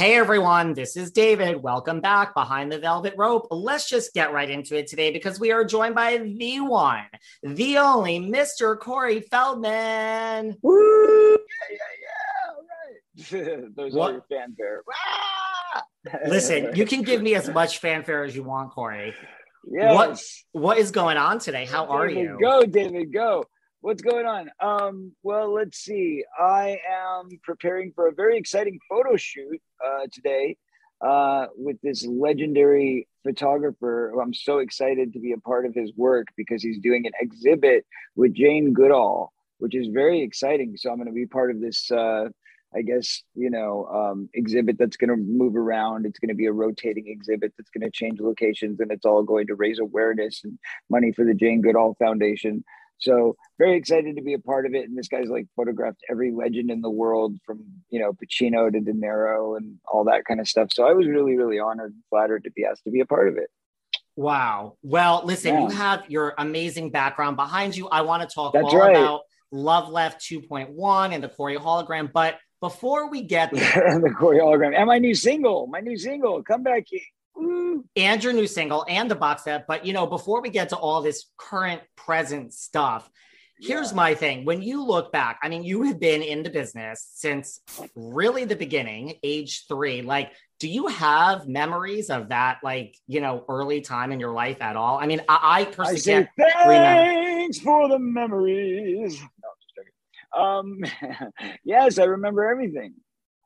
Hey everyone, this is David. Welcome back behind the velvet rope. Let's just get right into it today because we are joined by the one, the only Mr. Corey Feldman. Woo! Yeah, yeah, yeah. All right. Those What? are your fanfare. Ah! Listen, you can give me as much fanfare as you want, Corey. yes. What what is going on today? How are you? Go, David, go. What's going on? Um, well, let's see. I am preparing for a very exciting photo shoot uh, today uh, with this legendary photographer. I'm so excited to be a part of his work because he's doing an exhibit with Jane Goodall, which is very exciting. So I'm going to be part of this. Uh, I guess you know um, exhibit that's going to move around. It's going to be a rotating exhibit that's going to change locations, and it's all going to raise awareness and money for the Jane Goodall Foundation. So very excited to be a part of it. And this guy's like photographed every legend in the world from, you know, Pacino to De Niro and all that kind of stuff. So I was really, really honored and flattered to be asked to be a part of it. Wow. Well, listen, you have your amazing background behind you. I want to talk That's all right. about Love Left 2.1 and the Corey hologram. But before we get there, the Corey hologram. And my new single, my new single, Come Back King. And your new single and the box set. But you know, before we get to all this current present stuff, here's Yeah. my thing. When you look back, I mean, you have been in the business since really the beginning, age three. Like, do you have memories of that, like, you know, early time in your life at all? I mean, I, I I personally say can't remember. thanks for the memories. No, just joking. Um, yes, I remember everything.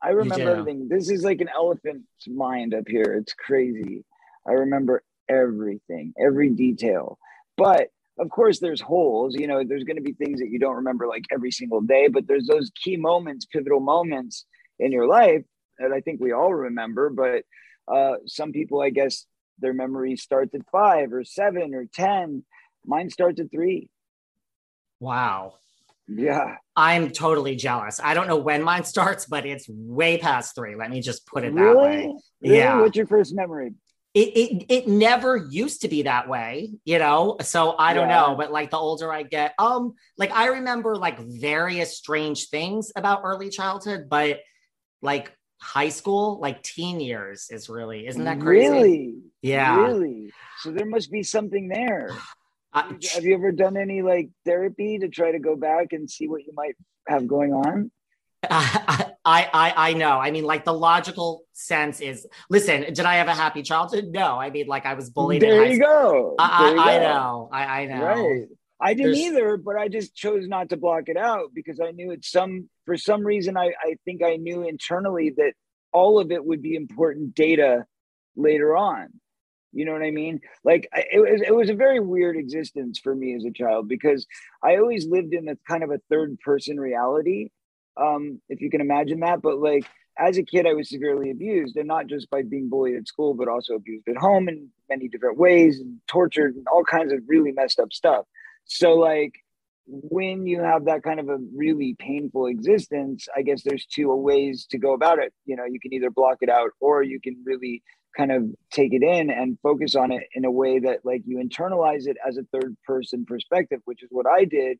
I remember everything. This is like an elephant's mind up here. It's crazy. I remember everything, every detail. But of course, there's holes. You know, there's going to be things that you don't remember like every single day, but there's those key moments, pivotal moments in your life that I think we all remember. But uh, some people, I guess, their memory starts at five or seven or 10. Mine starts at three. Wow. Yeah. I'm totally jealous. I don't know when mine starts, but it's way past three. Let me just put it that really? way. Really? Yeah. What's your first memory? it, it it never used to be that way, you know. So I don't Yeah. know, but like the older I get, um, like I remember like various strange things about early childhood, but like high school, like teen years is really isn't that crazy? Really? Yeah. Really? So there must be something there. I- Have you ever done any like therapy to try to go back and see what you might have going on? I, I I know. I mean, like the logical sense is, listen, did I have a happy childhood? No. I mean, like I was bullied there you go. I, There you I, I know. I, I know. Right. I didn't either, but I just chose not to block it out because I knew it's some for some reason I, I think I knew internally that all of it would be important data later on. You know what I mean? Like it was it was a very weird existence for me as a child because I always lived in a kind of a third person reality. Um, if you can imagine that, but like as a kid, I was severely abused, and not just by being bullied at school, but also abused at home in many different ways, and tortured, and all kinds of really messed up stuff. So, like, when you have that kind of a really painful existence, I guess there's two ways to go about it. You know, you can either block it out, or you can really kind of take it in and focus on it in a way that, like, you internalize it as a third person perspective, which is what I did.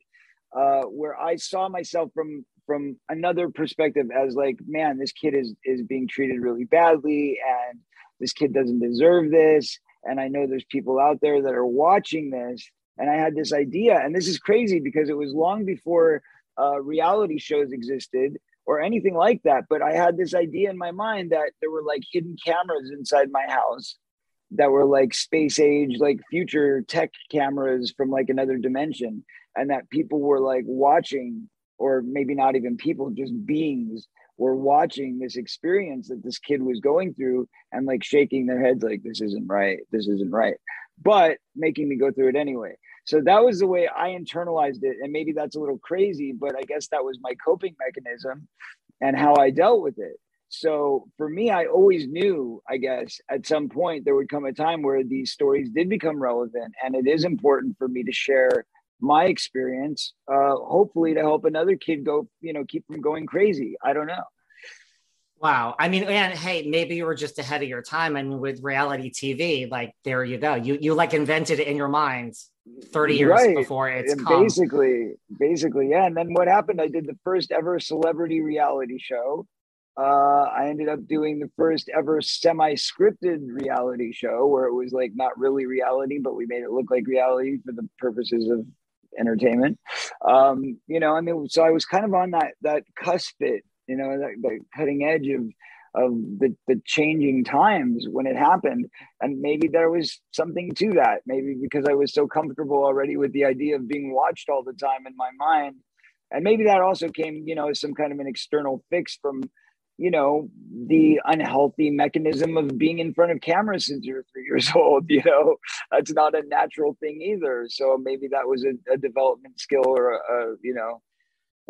Uh, where I saw myself from from another perspective as like man this kid is is being treated really badly and this kid doesn't deserve this. And i know there's people out there that are watching this. And i had this idea. And this is crazy because it was long before uh, reality shows existed or anything like that but i had this idea in my mind that there were like hidden cameras inside my house that were like space age like future tech cameras from like another dimension and that people were like watching or maybe not even people, just beings were watching this experience that this kid was going through and like shaking their heads like this isn't right. This isn't right. But making me go through it anyway so that was the way i internalized it and maybe that's a little crazy but i guess that was my coping mechanism and how i dealt with it so for me i always knew i guess at some point there would come a time where these stories did become relevant and it is important for me to share my experience, uh, hopefully to help another kid go, you know, keep from going crazy. I don't know. Wow. I mean, and hey, maybe you were just ahead of your time. I mean, with reality TV, like there you go. You you like invented it in your mind 30 years right. before it's and basically, basically, yeah. And then what happened? I did the first ever celebrity reality show. Uh, I ended up doing the first ever semi-scripted reality show where it was like not really reality, but we made it look like reality for the purposes of entertainment. Um, you know, I mean, so I was kind of on that that cusp, it, you know, that, the cutting edge of of the, the changing times when it happened. And maybe there was something to that. Maybe because I was so comfortable already with the idea of being watched all the time in my mind. And maybe that also came, you know, as some kind of an external fix from you know the unhealthy mechanism of being in front of cameras since you're three years old you know that's not a natural thing either so maybe that was a, a development skill or a, a, you know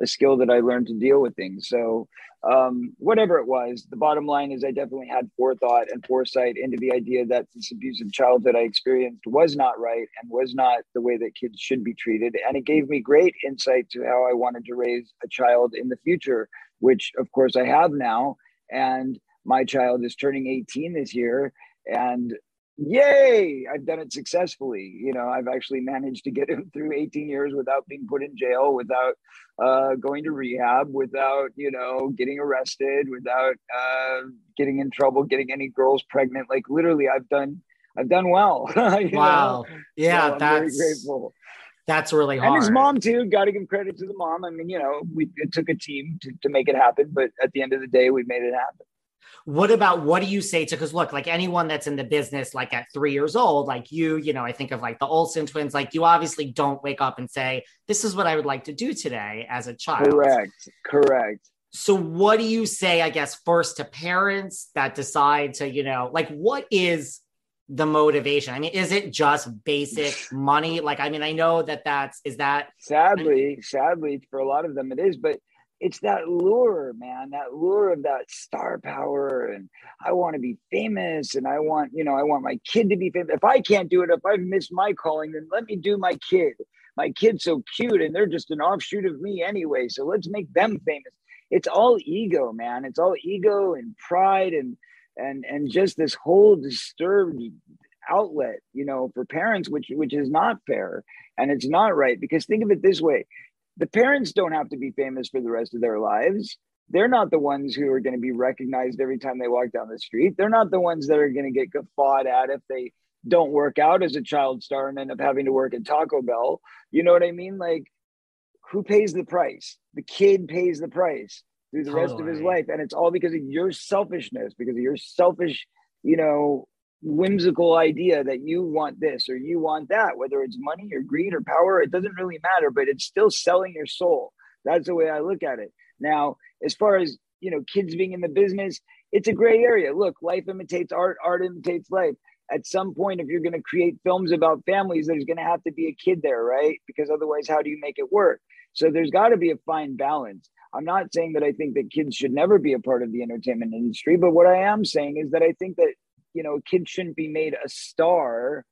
a skill that i learned to deal with things so um, whatever it was the bottom line is i definitely had forethought and foresight into the idea that this abusive childhood i experienced was not right and was not the way that kids should be treated and it gave me great insight to how i wanted to raise a child in the future which of course I have now. And my child is turning 18 this year. And yay, I've done it successfully. You know, I've actually managed to get him through 18 years without being put in jail, without uh, going to rehab, without, you know, getting arrested, without uh, getting in trouble, getting any girls pregnant. Like literally, I've done. I've done well. wow. Know? Yeah, so that's very grateful. That's really hard. And his mom too. Got to give credit to the mom. I mean, you know, we it took a team to, to make it happen, but at the end of the day, we made it happen. What about what do you say to? Because look, like anyone that's in the business, like at three years old, like you, you know, I think of like the Olsen twins. Like you obviously don't wake up and say, "This is what I would like to do today" as a child. Correct. Correct. So, what do you say? I guess first to parents that decide to, you know, like what is the motivation? I mean, is it just basic money? Like, I mean, I know that that's is that sadly, I mean, sadly for a lot of them it is, but it's that lure, man, that lure of that star power. And I want to be famous and I want, you know, I want my kid to be famous. If I can't do it, if I've missed my calling, then let me do my kid. My kid's so cute and they're just an offshoot of me anyway. So let's make them famous. It's all ego, man. It's all ego and pride and and and just this whole disturbed outlet you know for parents which which is not fair and it's not right because think of it this way the parents don't have to be famous for the rest of their lives. They're not the ones who are going to be recognized every time they walk down the street. They're not the ones that are going to get guffawed at if they don't work out as a child star and end up having to work at taco bell. You know what i mean? Like who pays the price? The kid pays the price through the totally. rest of his life. And it's all because of your selfishness, because of your selfish, you know, whimsical idea that you want this or you want that, whether it's money or greed or power, it doesn't really matter, but it's still selling your soul. That's the way I look at it. Now, as far as you know, kids being in the business, it's a gray area. Look, life imitates art, art imitates life. At some point, if you're going to create films about families, there's going to have to be a kid there, right? Because otherwise, how do you make it work? So there's got to be a fine balance. I'm not saying that I think that kids should never be a part of the entertainment industry, but what I am saying is that I think that you know a kid shouldn't be made a star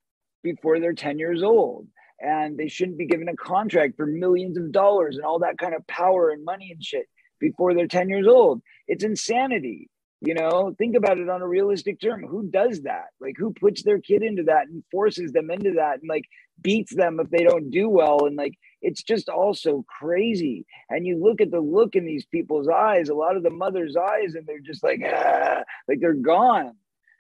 before they're 10 years old and they shouldn't be given a contract for millions of dollars and all that kind of power and money and shit before they're 10 years old. It's insanity. You know, think about it on a realistic term. Who does that? Like, who puts their kid into that and forces them into that and like beats them if they don't do well? And like, it's just all so crazy. And you look at the look in these people's eyes, a lot of the mother's eyes, and they're just like, ah, like they're gone,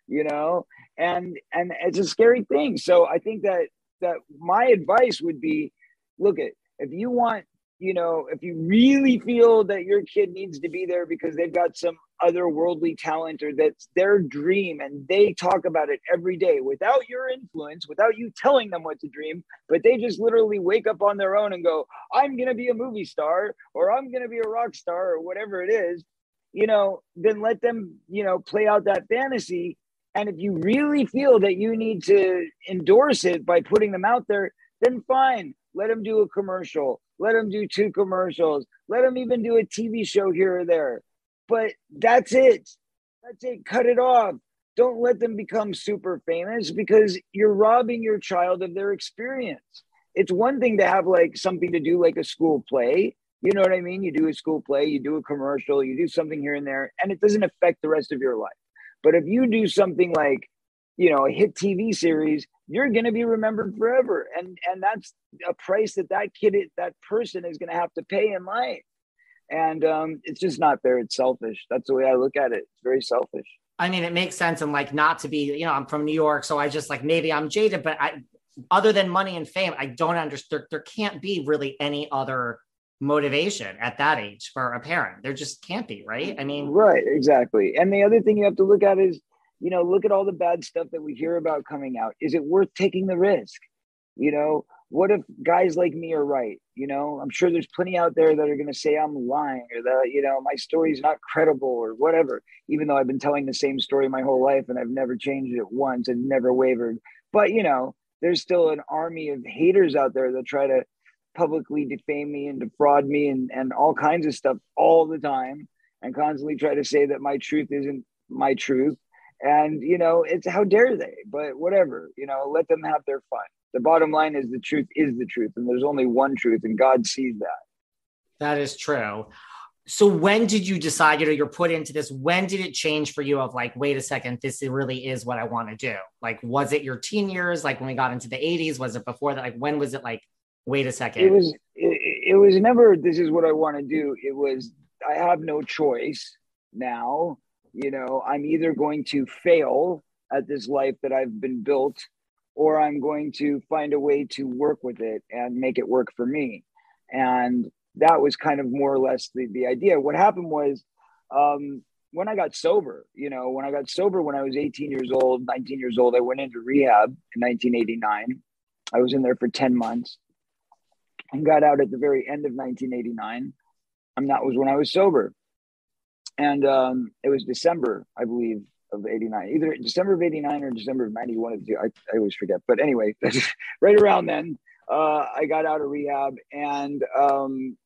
you know? And and it's a scary thing. So I think that that my advice would be look at if you want you know, if you really feel that your kid needs to be there because they've got some otherworldly talent or that's their dream and they talk about it every day without your influence, without you telling them what to dream, but they just literally wake up on their own and go, I'm going to be a movie star or I'm going to be a rock star or whatever it is, you know, then let them, you know, play out that fantasy. And if you really feel that you need to endorse it by putting them out there, then fine, let them do a commercial let them do two commercials. Let them even do a TV show here or there. But that's it. That's it. Cut it off. Don't let them become super famous because you're robbing your child of their experience. It's one thing to have like something to do, like a school play. You know what I mean? You do a school play, you do a commercial, you do something here and there, and it doesn't affect the rest of your life. But if you do something like, you know, a hit TV series you're going to be remembered forever. And and that's a price that that kid that person is going to have to pay in life. And um, it's just not fair. It's selfish. That's the way i look at it. It's very selfish. I mean it makes sense. And like not to be you know i'm from new york so i just like maybe i'm jaded but i other than money and fame i don't understand there, there can't be really any other motivation at that age for a parent there just can't be right i mean right exactly and the other thing you have to look at is you know, look at all the bad stuff that we hear about coming out. Is it worth taking the risk? You know, what if guys like me are right? You know, I'm sure there's plenty out there that are going to say I'm lying or that, you know, my story's not credible or whatever, even though I've been telling the same story my whole life and I've never changed it once and never wavered. But, you know, there's still an army of haters out there that try to publicly defame me and defraud me and, and all kinds of stuff all the time and constantly try to say that my truth isn't my truth and, you know, it's how dare they? But whatever, you know, let them have their fun. The bottom line is the truth is the truth, and there's only one truth, and God sees that. That is true. So when did you decide, you know, you're put into this? When did it change for you of like, wait a second, this really is what I want to do? Like, was it your teen years? Like when we got into the 80s? Was it before that? Like, when was it like, wait a second? It was, it, it was never, this is what I want to do. It was, I have no choice now. You know i'm either going to fail at this life that i've been built or i'm going to find a way to work with it and make it work for me. And that was kind of more or less the, the idea. What happened was um, when i got sober you know when i got sober when i was 18 years old 19 years old i went into rehab in 1989 i was in there for 10 months and got out at the very end of 1989 and that was when i was sober and um, it was December, I believe, of '89, either December of '89 or December of '91. I, I always forget, but anyway, right around then, uh, I got out of rehab, and um,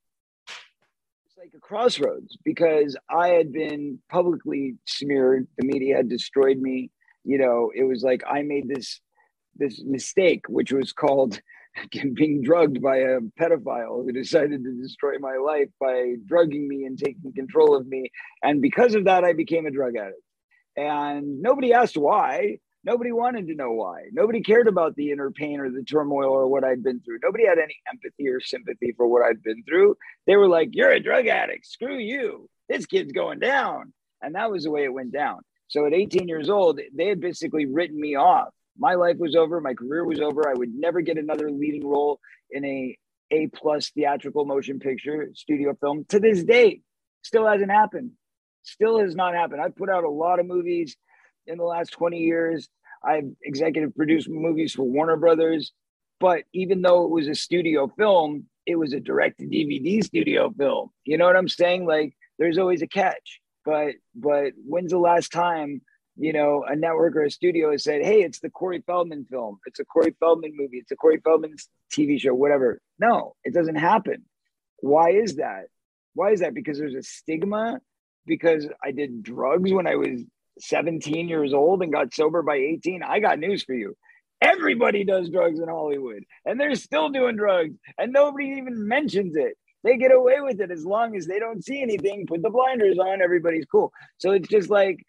it's like a crossroads because I had been publicly smeared. The media had destroyed me. You know, it was like I made this this mistake, which was called being drugged by a pedophile who decided to destroy my life by drugging me and taking control of me. And because of that, I became a drug addict. And nobody asked why. Nobody wanted to know why. Nobody cared about the inner pain or the turmoil or what I'd been through. Nobody had any empathy or sympathy for what I'd been through. They were like, You're a drug addict. Screw you. This kid's going down. And that was the way it went down. So at 18 years old, they had basically written me off my life was over, my career was over. I would never get another leading role in a A plus theatrical motion picture studio film. To this day, still hasn't happened. Still has not happened. I've put out a lot of movies in the last 20 years. I've executive produced movies for Warner Brothers. But even though it was a studio film, it was a direct to DVD studio film. You know what I'm saying? Like there's always a catch. But but when's the last time you know a network or a studio has said, "Hey, it's the Corey Feldman film. It's a Corey Feldman movie. It's a Corey Feldman TV show, whatever." No, it doesn't happen. Why is that? Why is that? Because there's a stigma. Because I did drugs when I was 17 years old and got sober by 18. I got news for you. Everybody does drugs in Hollywood, and they're still doing drugs, and nobody even mentions it they get away with it as long as they don't see anything, put the blinders on, everybody's cool. So it's just like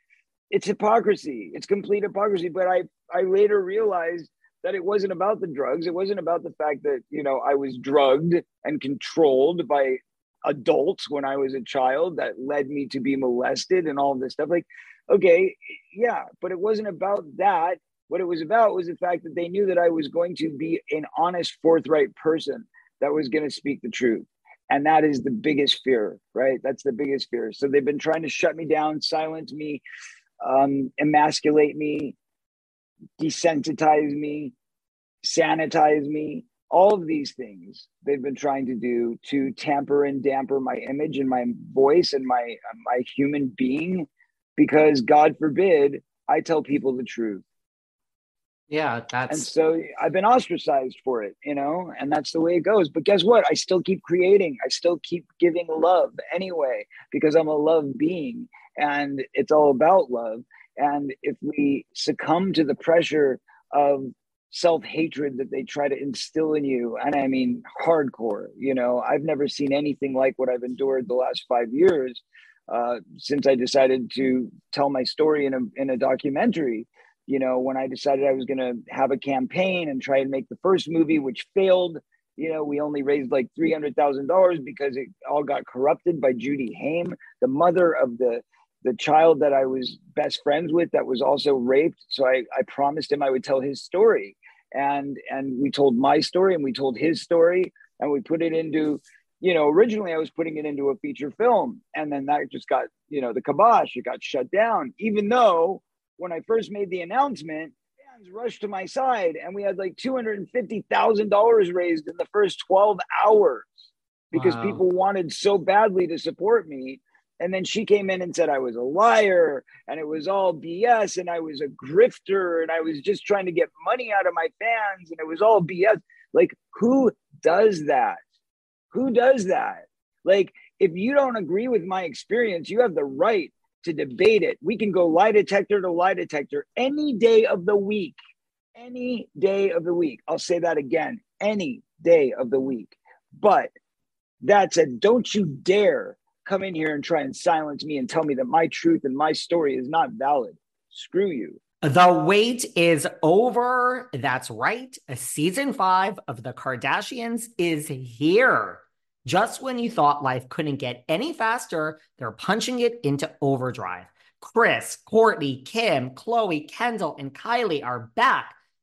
it's hypocrisy. It's complete hypocrisy. But I I later realized that it wasn't about the drugs. It wasn't about the fact that, you know, I was drugged and controlled by adults when I was a child that led me to be molested and all this stuff. Like, okay, yeah, but it wasn't about that. What it was about was the fact that they knew that I was going to be an honest, forthright person that was going to speak the truth and that is the biggest fear right that's the biggest fear so they've been trying to shut me down silence me um, emasculate me desensitize me sanitize me all of these things they've been trying to do to tamper and damper my image and my voice and my my human being because god forbid i tell people the truth yeah, that's and so I've been ostracized for it, you know, and that's the way it goes. But guess what? I still keep creating. I still keep giving love anyway because I'm a love being and it's all about love. And if we succumb to the pressure of self-hatred that they try to instill in you and i mean hardcore you know i've never seen anything like what i've endured the last five years uh, since i decided to tell my story in a, in a documentary you know, when I decided I was going to have a campaign and try and make the first movie, which failed, you know, we only raised like $300,000 because it all got corrupted by Judy Haim, the mother of the the child that I was best friends with that was also raped. So I, I promised him I would tell his story. And and we told my story and we told his story and we put it into, you know, originally I was putting it into a feature film. And then that just got, you know, the kibosh, it got shut down, even though when I first made the announcement, fans rushed to my side and we had like $250,000 raised in the first 12 hours because wow. people wanted so badly to support me. And then she came in and said I was a liar and it was all BS and I was a grifter and I was just trying to get money out of my fans and it was all BS. Like, who does that? Who does that? Like, if you don't agree with my experience, you have the right to debate it. We can go lie detector to lie detector any day of the week. Any day of the week. I'll say that again any day of the week. But that said, don't you dare come in here and try and silence me and tell me that my truth and my story is not valid. Screw you. The wait is over. That's right. A season five of The Kardashians is here. Just when you thought life couldn't get any faster, they're punching it into overdrive. Kris, Kourtney, Kim, Khloé, Kendall, and Kylie are back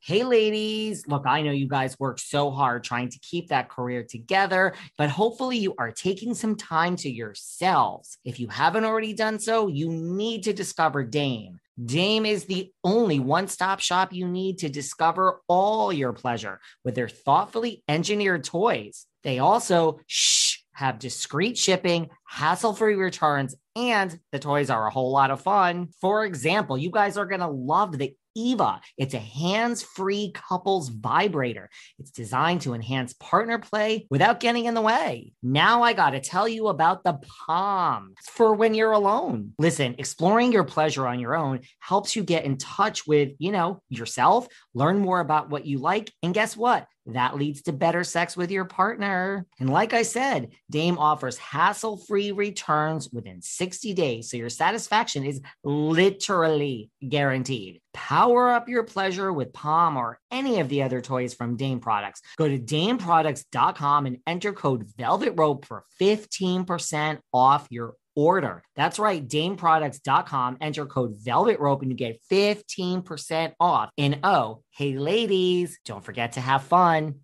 Hey, ladies, look, I know you guys work so hard trying to keep that career together, but hopefully you are taking some time to yourselves. If you haven't already done so, you need to discover Dame. Dame is the only one stop shop you need to discover all your pleasure with their thoughtfully engineered toys. They also, shh, have discreet shipping, hassle free returns, and the toys are a whole lot of fun. For example, you guys are going to love the Eva. It's a hands free couples vibrator. It's designed to enhance partner play without getting in the way. Now I got to tell you about the Pom for when you're alone. Listen, exploring your pleasure on your own helps you get in touch with, you know, yourself, learn more about what you like, and guess what? That leads to better sex with your partner. And like I said, Dame offers hassle free returns within 60 days. So your satisfaction is literally guaranteed. Power up your pleasure with Pom or any of the other toys from Dame Products. Go to dameproducts.com and enter code Velvet Rope for 15% off your order. That's right, dameproducts.com. Enter code Velvet Rope and you get 15% off. And oh, hey, ladies, don't forget to have fun.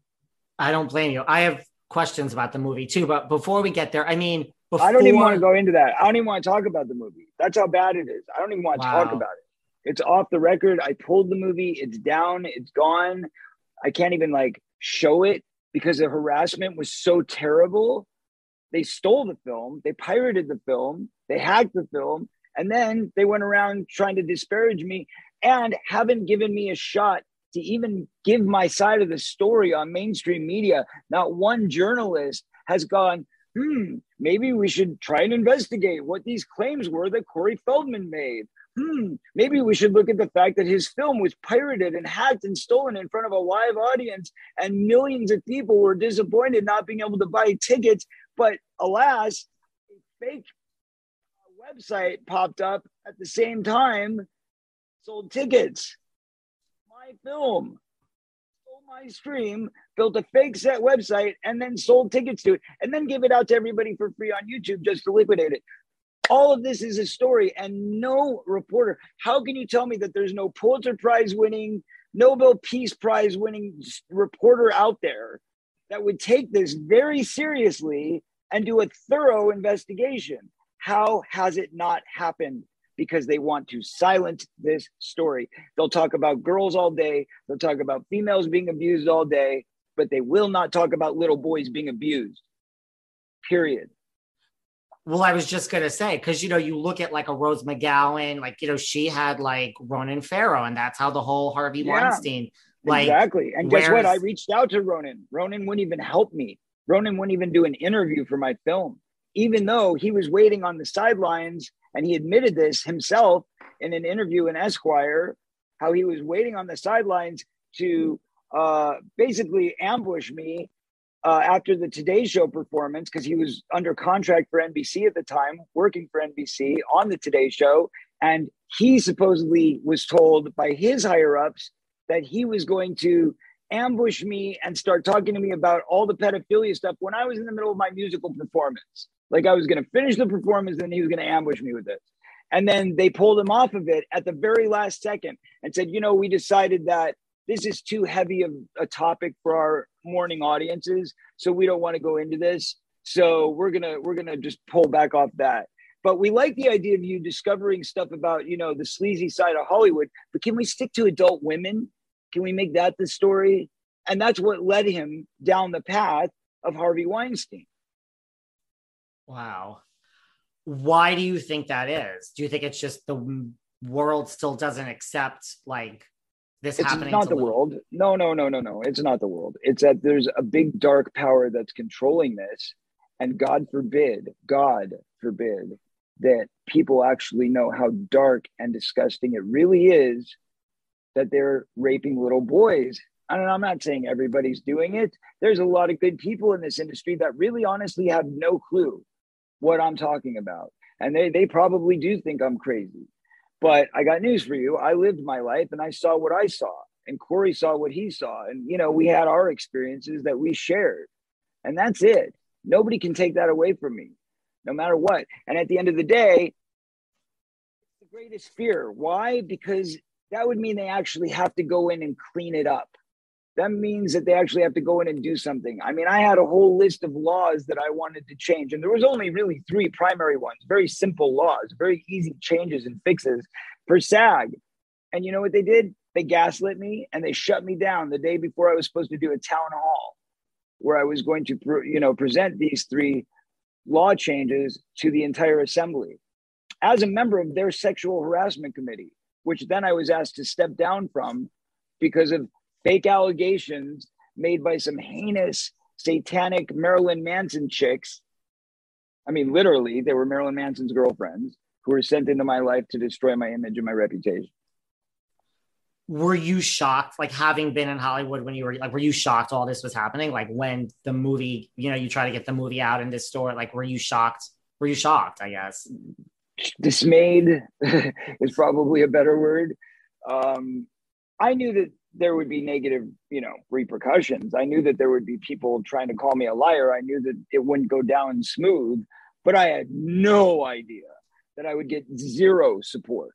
I don't blame you. I have questions about the movie too, but before we get there, I mean, before... I don't even want to go into that. I don't even want to talk about the movie. That's how bad it is. I don't even want to wow. talk about it. It's off the record. I pulled the movie. It's down. It's gone. I can't even like show it because the harassment was so terrible they stole the film, they pirated the film, they hacked the film, and then they went around trying to disparage me and haven't given me a shot to even give my side of the story on mainstream media. Not one journalist has gone, hmm, maybe we should try and investigate what these claims were that Corey Feldman made. Hmm, maybe we should look at the fact that his film was pirated and hacked and stolen in front of a live audience, and millions of people were disappointed not being able to buy tickets but alas, a fake website popped up at the same time, sold tickets. My film, sold my stream, built a fake set website, and then sold tickets to it, and then gave it out to everybody for free on YouTube just to liquidate it. All of this is a story, and no reporter. How can you tell me that there's no Pulitzer Prize winning, Nobel Peace Prize winning reporter out there that would take this very seriously and do a thorough investigation. How has it not happened? Because they want to silence this story. They'll talk about girls all day, they'll talk about females being abused all day, but they will not talk about little boys being abused. Period. Well, I was just gonna say, because you know, you look at like a Rose McGowan, like you know, she had like Ronan Farrow, and that's how the whole Harvey yeah. Weinstein like, exactly. And guess what? I reached out to Ronan. Ronan wouldn't even help me. Ronan wouldn't even do an interview for my film, even though he was waiting on the sidelines. And he admitted this himself in an interview in Esquire, how he was waiting on the sidelines to uh, basically ambush me uh, after the Today Show performance because he was under contract for NBC at the time, working for NBC on the Today Show. And he supposedly was told by his higher ups that he was going to ambush me and start talking to me about all the pedophilia stuff when I was in the middle of my musical performance. Like I was going to finish the performance and he was going to ambush me with this. And then they pulled him off of it at the very last second and said, you know, we decided that this is too heavy of a topic for our morning audiences. So we don't want to go into this. So we're going to, we're going to just pull back off that. But we like the idea of you discovering stuff about, you know, the sleazy side of Hollywood. But can we stick to adult women? Can we make that the story? And that's what led him down the path of Harvey Weinstein. Wow. Why do you think that is? Do you think it's just the world still doesn't accept like this it's happening? It's not the world. No, no, no, no, no. It's not the world. It's that there's a big dark power that's controlling this. And God forbid, God forbid that people actually know how dark and disgusting it really is that they're raping little boys. I don't. I'm not saying everybody's doing it. There's a lot of good people in this industry that really honestly have no clue what I'm talking about. And they, they probably do think I'm crazy. But I got news for you. I lived my life and I saw what I saw. And Corey saw what he saw. And, you know, we had our experiences that we shared. And that's it. Nobody can take that away from me, no matter what. And at the end of the day, the greatest fear. Why? Because that would mean they actually have to go in and clean it up. that means that they actually have to go in and do something. I mean, I had a whole list of laws that I wanted to change, and there was only really three primary ones, very simple laws, very easy changes and fixes for SAG. And you know what they did? They gaslit me and they shut me down the day before I was supposed to do a town hall where I was going to, you know, present these three law changes to the entire assembly as a member of their sexual harassment committee, which then I was asked to step down from because of fake allegations made by some heinous satanic Marilyn Manson chicks. I mean, literally, they were Marilyn Manson's girlfriends who were sent into my life to destroy my image and my reputation. Were you shocked, like having been in Hollywood when you were like, were you shocked all this was happening? Like when the movie, you know, you try to get the movie out in this store, like were you shocked? Were you shocked? I guess dismayed is probably a better word. Um, I knew that there would be negative, you know, repercussions. I knew that there would be people trying to call me a liar. I knew that it wouldn't go down smooth, but I had no idea that I would get zero support.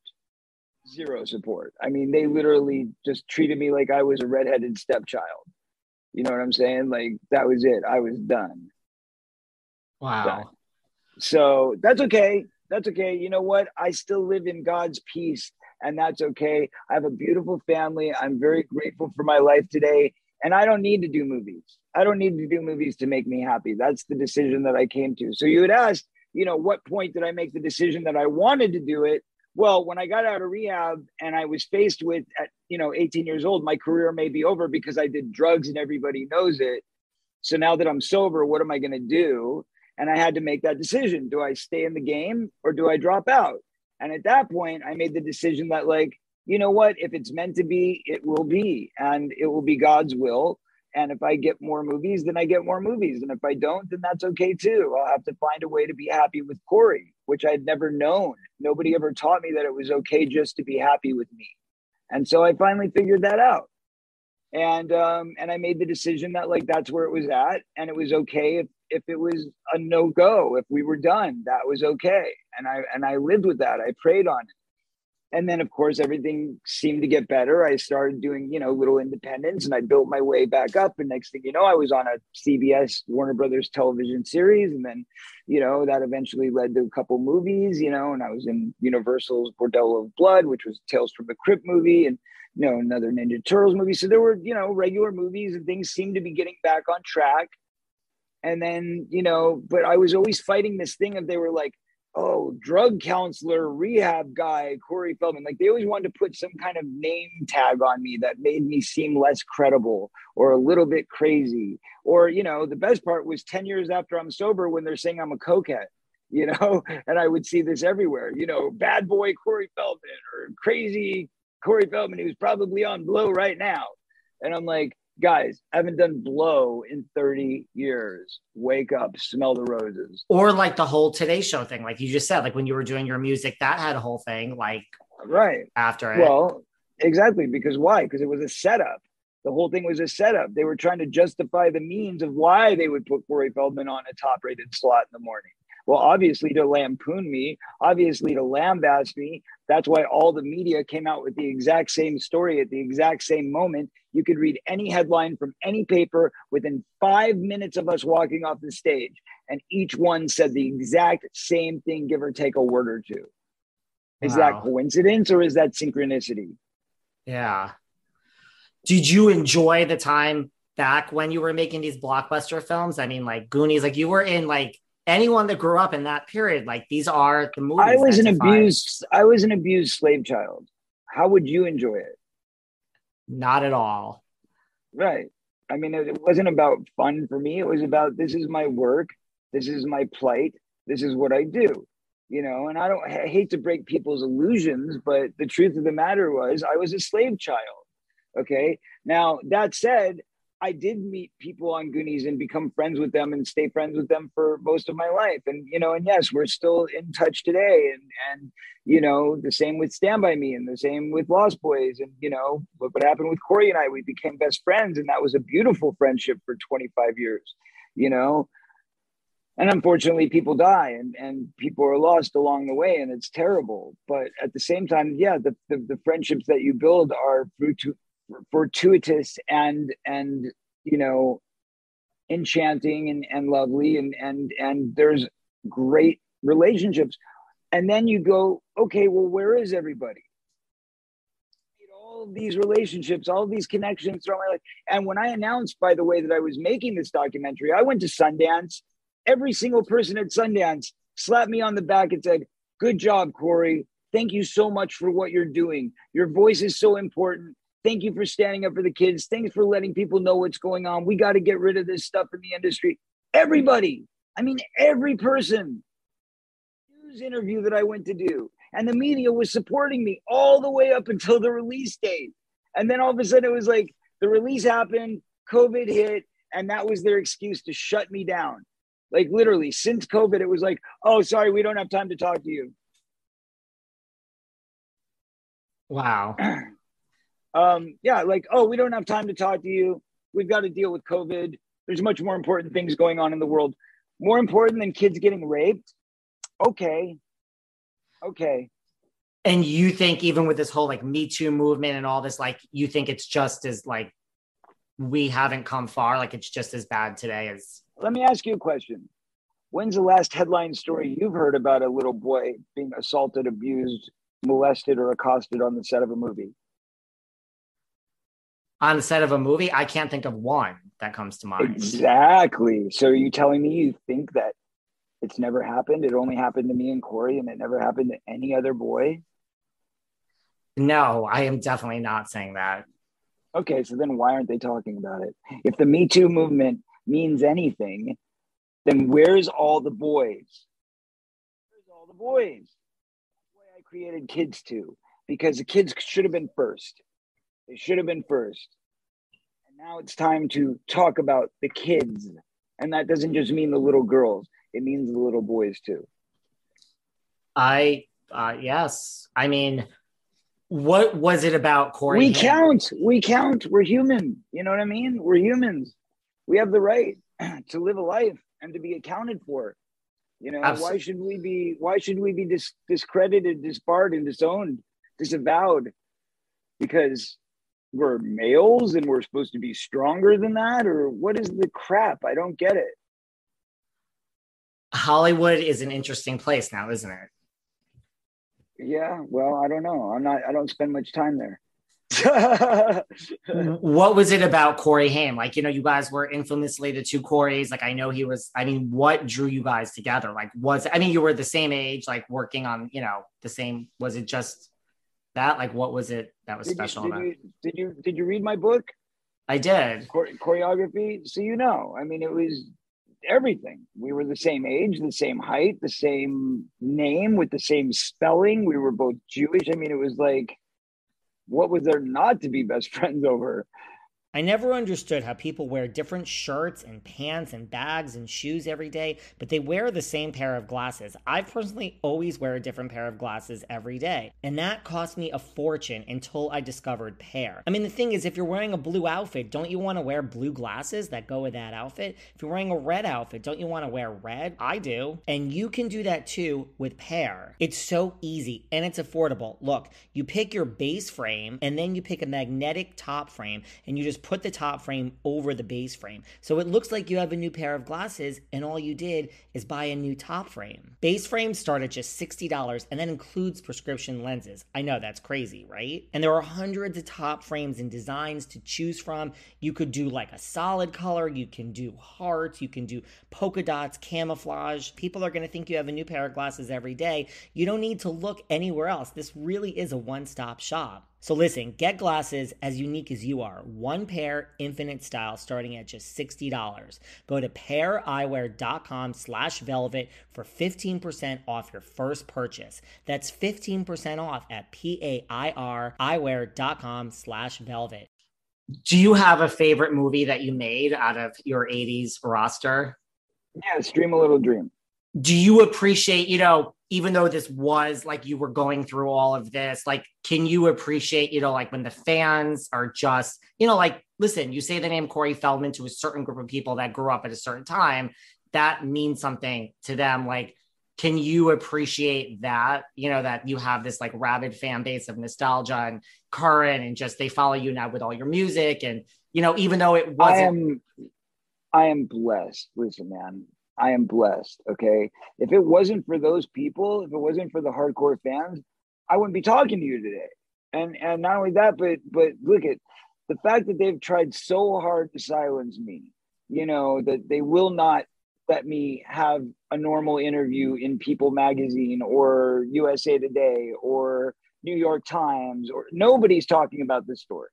Zero support. I mean, they literally just treated me like I was a redheaded stepchild. You know what I'm saying? Like that was it. I was done. Wow. Done. So that's okay. That's okay. You know what? I still live in God's peace and that's okay. I have a beautiful family. I'm very grateful for my life today. And I don't need to do movies. I don't need to do movies to make me happy. That's the decision that I came to. So you had asked, you know, what point did I make the decision that I wanted to do it? Well, when I got out of rehab and I was faced with, at you know, 18 years old, my career may be over because I did drugs and everybody knows it. So now that I'm sober, what am I going to do? And I had to make that decision. Do I stay in the game or do I drop out? And at that point, I made the decision that, like, you know what? If it's meant to be, it will be, and it will be God's will. And if I get more movies, then I get more movies. And if I don't, then that's okay too. I'll have to find a way to be happy with Corey, which I'd never known. Nobody ever taught me that it was okay just to be happy with me. And so I finally figured that out. And um, and I made the decision that like that's where it was at, and it was okay if if it was a no go, if we were done, that was okay. And I and I lived with that. I prayed on it. And then of course everything seemed to get better. I started doing, you know, little independence and I built my way back up. And next thing you know, I was on a CBS Warner Brothers television series. And then, you know, that eventually led to a couple movies, you know, and I was in Universal's Bordello of Blood, which was Tales from the Crypt movie, and you know, another Ninja Turtles movie. So there were, you know, regular movies and things seemed to be getting back on track and then you know but i was always fighting this thing of they were like oh drug counselor rehab guy corey feldman. Like they always wanted to put some kind of name tag on me that made me seem less credible or a little bit crazy. Or you know the best part was 10 years after i'm sober when they're saying i'm a cokehead you know and i would see this everywhere you know bad boy corey feldman or crazy corey feldman. Who's probably on blow right now. And i'm like guys, I haven't done blow in 30 years. Wake up, smell the roses. Or like the whole Today Show thing, like you just said, like when you were doing your music, that had a whole thing, like right after it. Well, exactly. Because why? Because it was a setup. The whole thing was a setup. They were trying to justify the means of why they would put Corey Feldman on a top rated slot in the morning. Well, obviously to lampoon me, obviously to lambaste me. That's why all the media came out with the exact same story at the exact same moment. You could read any headline from any paper within five minutes of us walking off the stage, and each one said the exact same thing, give or take a word or two. Is wow. that coincidence or is that synchronicity? Yeah. Did you enjoy the time back when you were making these blockbuster films? I mean, like Goonies, like you were in like anyone that grew up in that period, like these are the movies. I was an abused. I was an abused slave child. How would you enjoy it? Not at all. Right. I mean, it wasn't about fun for me. It was about this is my work. This is my plight. This is what I do. You know, and I don't I hate to break people's illusions, but the truth of the matter was I was a slave child. Okay. Now, that said, I did meet people on Goonies and become friends with them and stay friends with them for most of my life. And you know, and yes, we're still in touch today. And and you know, the same with Stand By Me and the same with Lost Boys. And you know, what, what happened with Corey and I, we became best friends, and that was a beautiful friendship for 25 years, you know. And unfortunately, people die and, and people are lost along the way, and it's terrible. But at the same time, yeah, the, the, the friendships that you build are to fortuitous and and you know enchanting and, and lovely and and and there's great relationships. And then you go okay well where is everybody? All these relationships all these connections throughout my life. And when i announced by the way that i was making this documentary i went to sundance. Every single person at sundance slapped me on the back and said good job corey. Thank you so much for what you're doing. Your voice is so important Thank you for standing up for the kids. Thanks for letting people know what's going on. We got to get rid of this stuff in the industry. Everybody, I mean, every person, news interview that I went to do, and the media was supporting me all the way up until the release date. And then all of a sudden, it was like the release happened, COVID hit, and that was their excuse to shut me down. Like literally, since COVID, it was like, oh, sorry, we don't have time to talk to you. Wow. um, yeah, like, oh, we don't have time to talk to you. We've got to deal with COVID. There's much more important things going on in the world. More important than kids getting raped. Okay. Okay. And you think even with this whole like Me Too movement and all this, like you think it's just as like we haven't come far, like it's just as bad today as let me ask you a question. When's the last headline story you've heard about a little boy being assaulted, abused, molested, or accosted on the set of a movie? On the set of a movie, I can't think of one that comes to mind. Exactly. So are you telling me you think that it's never happened? It only happened to me and Corey and it never happened to any other boy? No, I am definitely not saying that. Okay, so then why aren't they talking about it? If the Me Too movement means anything, then where's all the boys? Where's all the boys? That's why I created Kids Too, because the kids should have been first. They should have been first. And now it's time to talk about the kids. And that doesn't just mean the little girls, it means the little boys too. I, uh, yes. I mean, what was it about Corey? We count. We count. We're human. You know what I mean? We're humans. We have the right to live a life and to be accounted for. You know, Absolutely. why should we be? Why should we be dis- discredited, disbarred, and disowned, disavowed? Because we're males and we're supposed to be stronger than that? Or what is the crap? I don't get it. Hollywood is an interesting place now isn't it? Yeah well i don't know. I'm not i don't spend much time there. What was it about corey haim? Like you know you guys were infamously the two coreys. Like i know he was i mean what drew you guys together? Like was i mean you were the same age like working on you know the same was it just that like what was it that was did special you, did, you, did you did you read my book? I did. Coreyography? So you know i mean it was everything. We were the same age the same height the same name with the same spelling. We were both jewish. I mean it was like what was there not to be best friends over I never understood how people wear different shirts and pants and bags and shoes every day, but they wear the same pair of glasses. I personally always wear a different pair of glasses every day, and that cost me a fortune until I discovered Pair. I mean, the thing is, if you're wearing a blue outfit, don't you want to wear blue glasses that go with that outfit? If you're wearing a red outfit, don't you want to wear red? I do. And you can do that too with Pair. It's so easy and it's affordable. Look, you pick your base frame and then you pick a magnetic top frame and you just just put the top frame over the base frame. So it looks like you have a new pair of glasses and all you did is buy a new top frame. Base frames start at just $60 and that includes prescription lenses. I know that's crazy, right? And there are hundreds of top frames and designs to choose from. You could do like a solid color, you can do hearts, you can do polka dots, camouflage. People are going to think you have a new pair of glasses every day. You don't need to look anywhere else. This really is a one stop shop. So listen, get glasses as unique as you are. One pair, infinite style, starting at just $60. Go to paireyewear.com slash velvet for 15% off your first purchase. That's 15% off at P-A-I-R eyewear.com slash velvet. Do you have a favorite movie that you made out of your 80s roster? Yeah, Dream a Little Dream. Do you appreciate, you know, even though this was like you were going through all of this, like, can you appreciate, you know, like when the fans are just, you know, like, listen, you say the name Corey Feldman to a certain group of people that grew up at a certain time, that means something to them. Like, can you appreciate that? You know, that you have this like rabid fan base of nostalgia and current and just they follow you now with all your music. And, you know, even though it wasn't. I am, I am blessed. Listen, man, I am blessed. Okay. If it wasn't for those people, if it wasn't for the hardcore fans, I wouldn't be talking to you today. And and not only that, but but look at the fact that they've tried so hard to silence me, you know, that they will not let me have a normal interview in People magazine or USA Today or New York Times or nobody's talking about this story.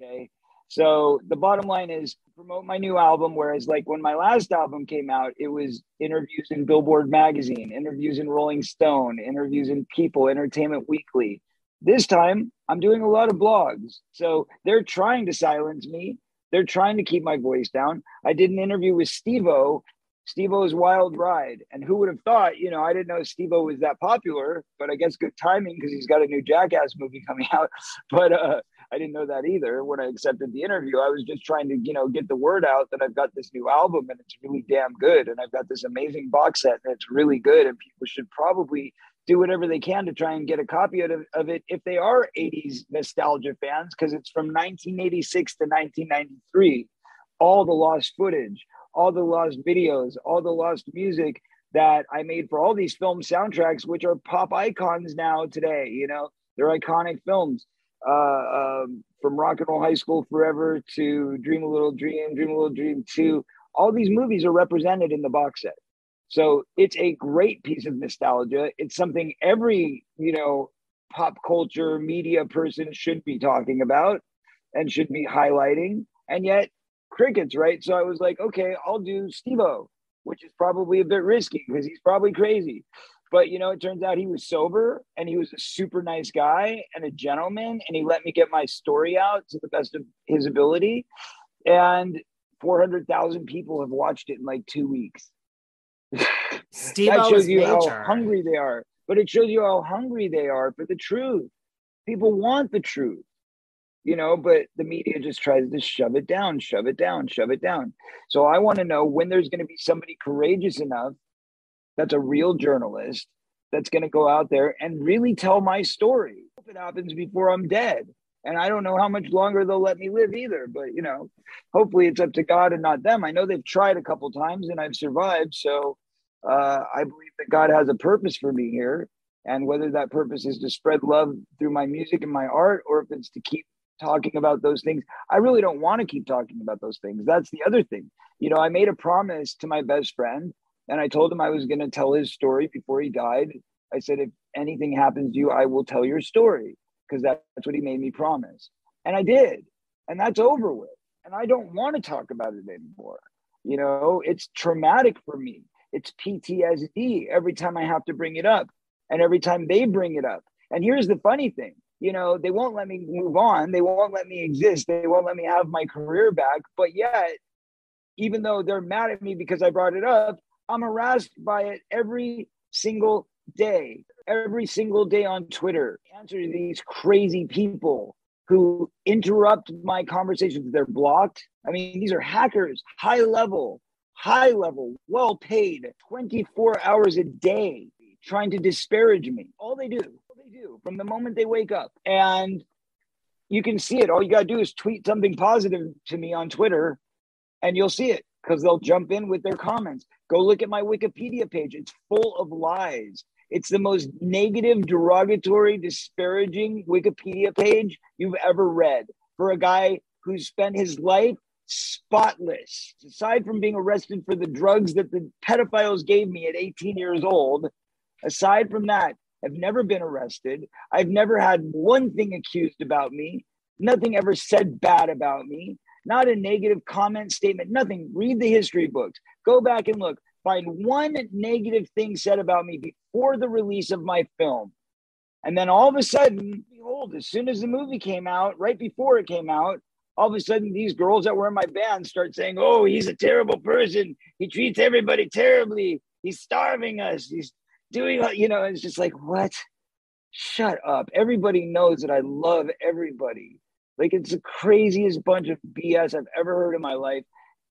Okay. So the bottom line is promote my new album. Whereas, like when my last album came out, it was interviews in Billboard magazine, interviews in Rolling Stone, interviews in People, Entertainment Weekly. This time, I'm doing a lot of blogs. So they're trying to silence me. They're trying to keep my voice down. I did an interview with Steve-O Steve-O's Wild Ride. And who would have thought, you know, I didn't know Steve-O was that popular, but I guess good timing because he's got a new Jackass movie coming out. But uh, I didn't know that either when I accepted the interview. I was just trying to, you know, get the word out that I've got this new album and it's really damn good. And I've got this amazing box set and it's really good. And people should probably do whatever they can to try and get a copy of, of it if they are 80s nostalgia fans, because it's from 1986 to 1993. All the lost footage, all the lost videos, all the lost music that I made for all these film soundtracks, which are pop icons now today. You know, they're iconic films. Uh, um, from Rock and Roll High School Forever to Dream a Little Dream, Dream a Little Dream 2, all these movies are represented in the box set. So it's a great piece of nostalgia. It's something every, you know, pop culture media person should be talking about and should be highlighting. And yet crickets, right? So I was like, okay, I'll do Steve-O, which is probably a bit risky because he's probably crazy. But you know, it turns out he was sober and he was a super nice guy and a gentleman, and he let me get my story out to the best of his ability. And 400,000 people have watched it in like two weeks. Steve that shows you major. how hungry they are, but it shows you how hungry they are for the truth. People want the truth you know, but the media just tries to shove it down, shove it down, shove it down. So I want to know when there's going to be somebody courageous enough that's a real journalist that's going to go out there and really tell my story. Hope it happens before I'm dead. And I don't know how much longer they'll let me live either, but you know, hopefully it's up to God and not them. I know they've tried a couple times and I've survived. So uh, I believe that God has a purpose for me here. And whether that purpose is to spread love through my music and my art, or if it's to keep talking about those things. I really don't want to keep talking about those things. That's the other thing. You know, I made a promise to my best friend and I told him I was going to tell his story before he died. I said, if anything happens to you, I will tell your story because that's what he made me promise. And I did. And that's over with. And I don't want to talk about it anymore. You know, it's traumatic for me. It's PTSD every time I have to bring it up and every time they bring it up. And here's the funny thing you know, they won't let me move on. They won't let me exist. They won't let me have my career back. But yet, even though they're mad at me because I brought it up, I'm harassed by it every single day, every single day on Twitter. Answer to these crazy people who interrupt my conversations. They're blocked. I mean, these are hackers, high level, high level, well paid, 24 hours a day, trying to disparage me. All they do all they do from the moment they wake up. And you can see it. All you got to do is tweet something positive to me on Twitter and you'll see it because they'll jump in with their comments. Go look at my Wikipedia page. It's full of lies. It's the most negative, derogatory, disparaging Wikipedia page you've ever read for a guy who spent his life spotless. Aside from being arrested for the drugs that the pedophiles gave me at 18 years old, aside from that, I've never been arrested. I've never had one thing accused about me, nothing ever said bad about me, not a negative comment statement, nothing. Read the history books, go back and look. Find one negative thing said about me before the release of my film. And then all of a sudden, behold, as soon as the movie came out, right before it came out, all of a sudden these girls that were in my band start saying, Oh, he's a terrible person. He treats everybody terribly. He's starving us. He's doing, you know, it's just like, what? Shut up. Everybody knows that I love everybody. Like, it's the craziest bunch of BS I've ever heard in my life.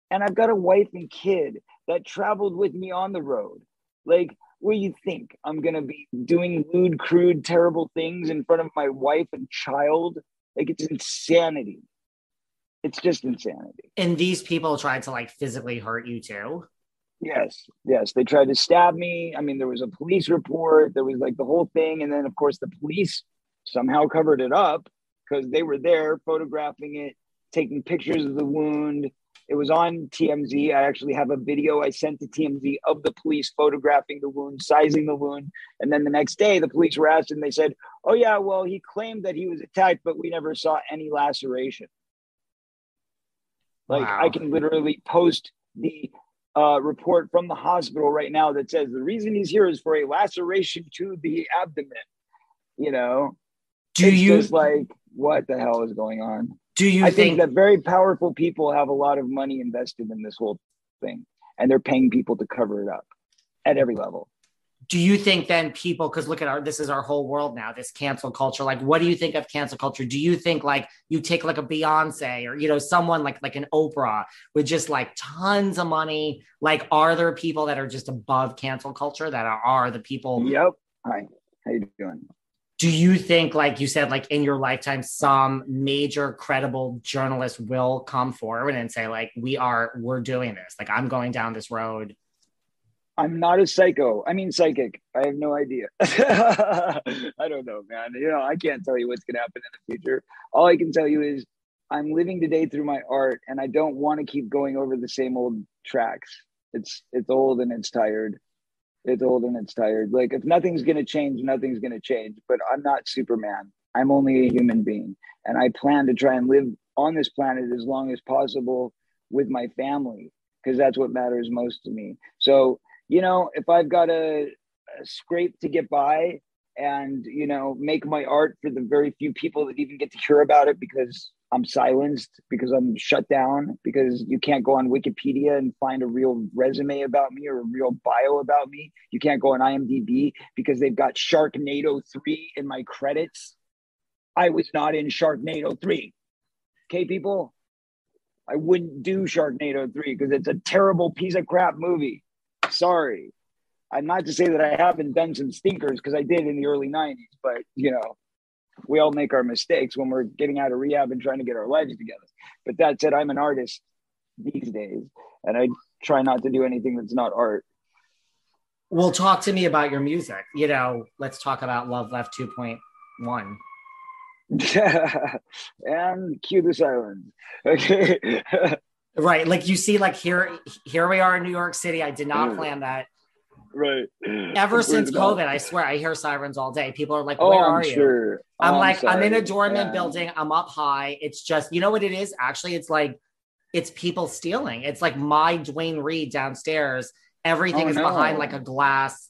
And I've got a wife and kid that traveled with me on the road. Like, what do you think? I'm gonna be doing lewd, crude, terrible things in front of my wife and child? Like it's insanity. It's just insanity. And these people tried to like physically hurt you too. Yes, yes. They tried to stab me. I mean, there was a police report. There was like the whole thing, and then of course the police somehow covered it up because they were there photographing it, taking pictures of the wound. It was on TMZ. I actually have a video I sent to TMZ of the police photographing the wound, sizing the wound. And then the next day, the police were asked and they said, Oh, yeah, well, he claimed that he was attacked, but we never saw any laceration. Like, wow. I can literally post the uh, report from the hospital right now that says the reason he's here is for a laceration to the abdomen. You know, do it's you like what the hell is going on? Do you I think, think that very powerful people have a lot of money invested in this whole thing and they're paying people to cover it up at every level? Do you think then people, because look at our, this is our whole world now, this cancel culture. Like, what do you think of cancel culture? Do you think like you take like a Beyonce or, you know, someone like, like an Oprah with just like tons of money? Like, are there people that are just above cancel culture that are, are the people? Yep. Hi. How you doing? Do you think like you said like in your lifetime some major credible journalist will come forward and say like we are we're doing this like i'm going down this road? I'm not a psycho. I mean psychic. I have no idea. I don't know man. You know i can't tell you what's going to happen in the future. All i can tell you is i'm living today through my art and i don't want to keep going over the same old tracks. It's it's old and it's tired it's old and it's tired. Like if nothing's gonna change, nothing's gonna change. But I'm not Superman. I'm only a human being, and I plan to try and live on this planet as long as possible with my family because that's what matters most to me. So you know, if I've got a, a scrape to get by and you know make my art for the very few people that even get to hear about it because I'm silenced because I'm shut down because you can't go on Wikipedia and find a real resume about me or a real bio about me. You can't go on IMDb because they've got Sharknado 3 in my credits. I was not in Sharknado 3. Okay, people? I wouldn't do Sharknado 3 because it's a terrible piece of crap movie. Sorry. I'm not to say that I haven't done some stinkers because I did in the early 90s, but you know, we all make our mistakes when we're getting out of rehab and trying to get our lives together. But that said, I'm an artist these days, and I try not to do anything that's not art. Well, talk to me about your music. You know, let's talk about Love Left 2.1. and cue the silence. Okay. right. Like you see, like here, here we are in New York City. I did not mm. plan that right. Ever since COVID, I swear I hear sirens all day. People are like, oh, "Where oh, are I'm you?" Sure. I'm oh, like, I'm, I'm, in a dormant yeah. building. I'm up high. It's just, you know what it is? Actually, it's like, it's people stealing. It's like my Duane Reade downstairs. Everything oh, is no. behind like a glass.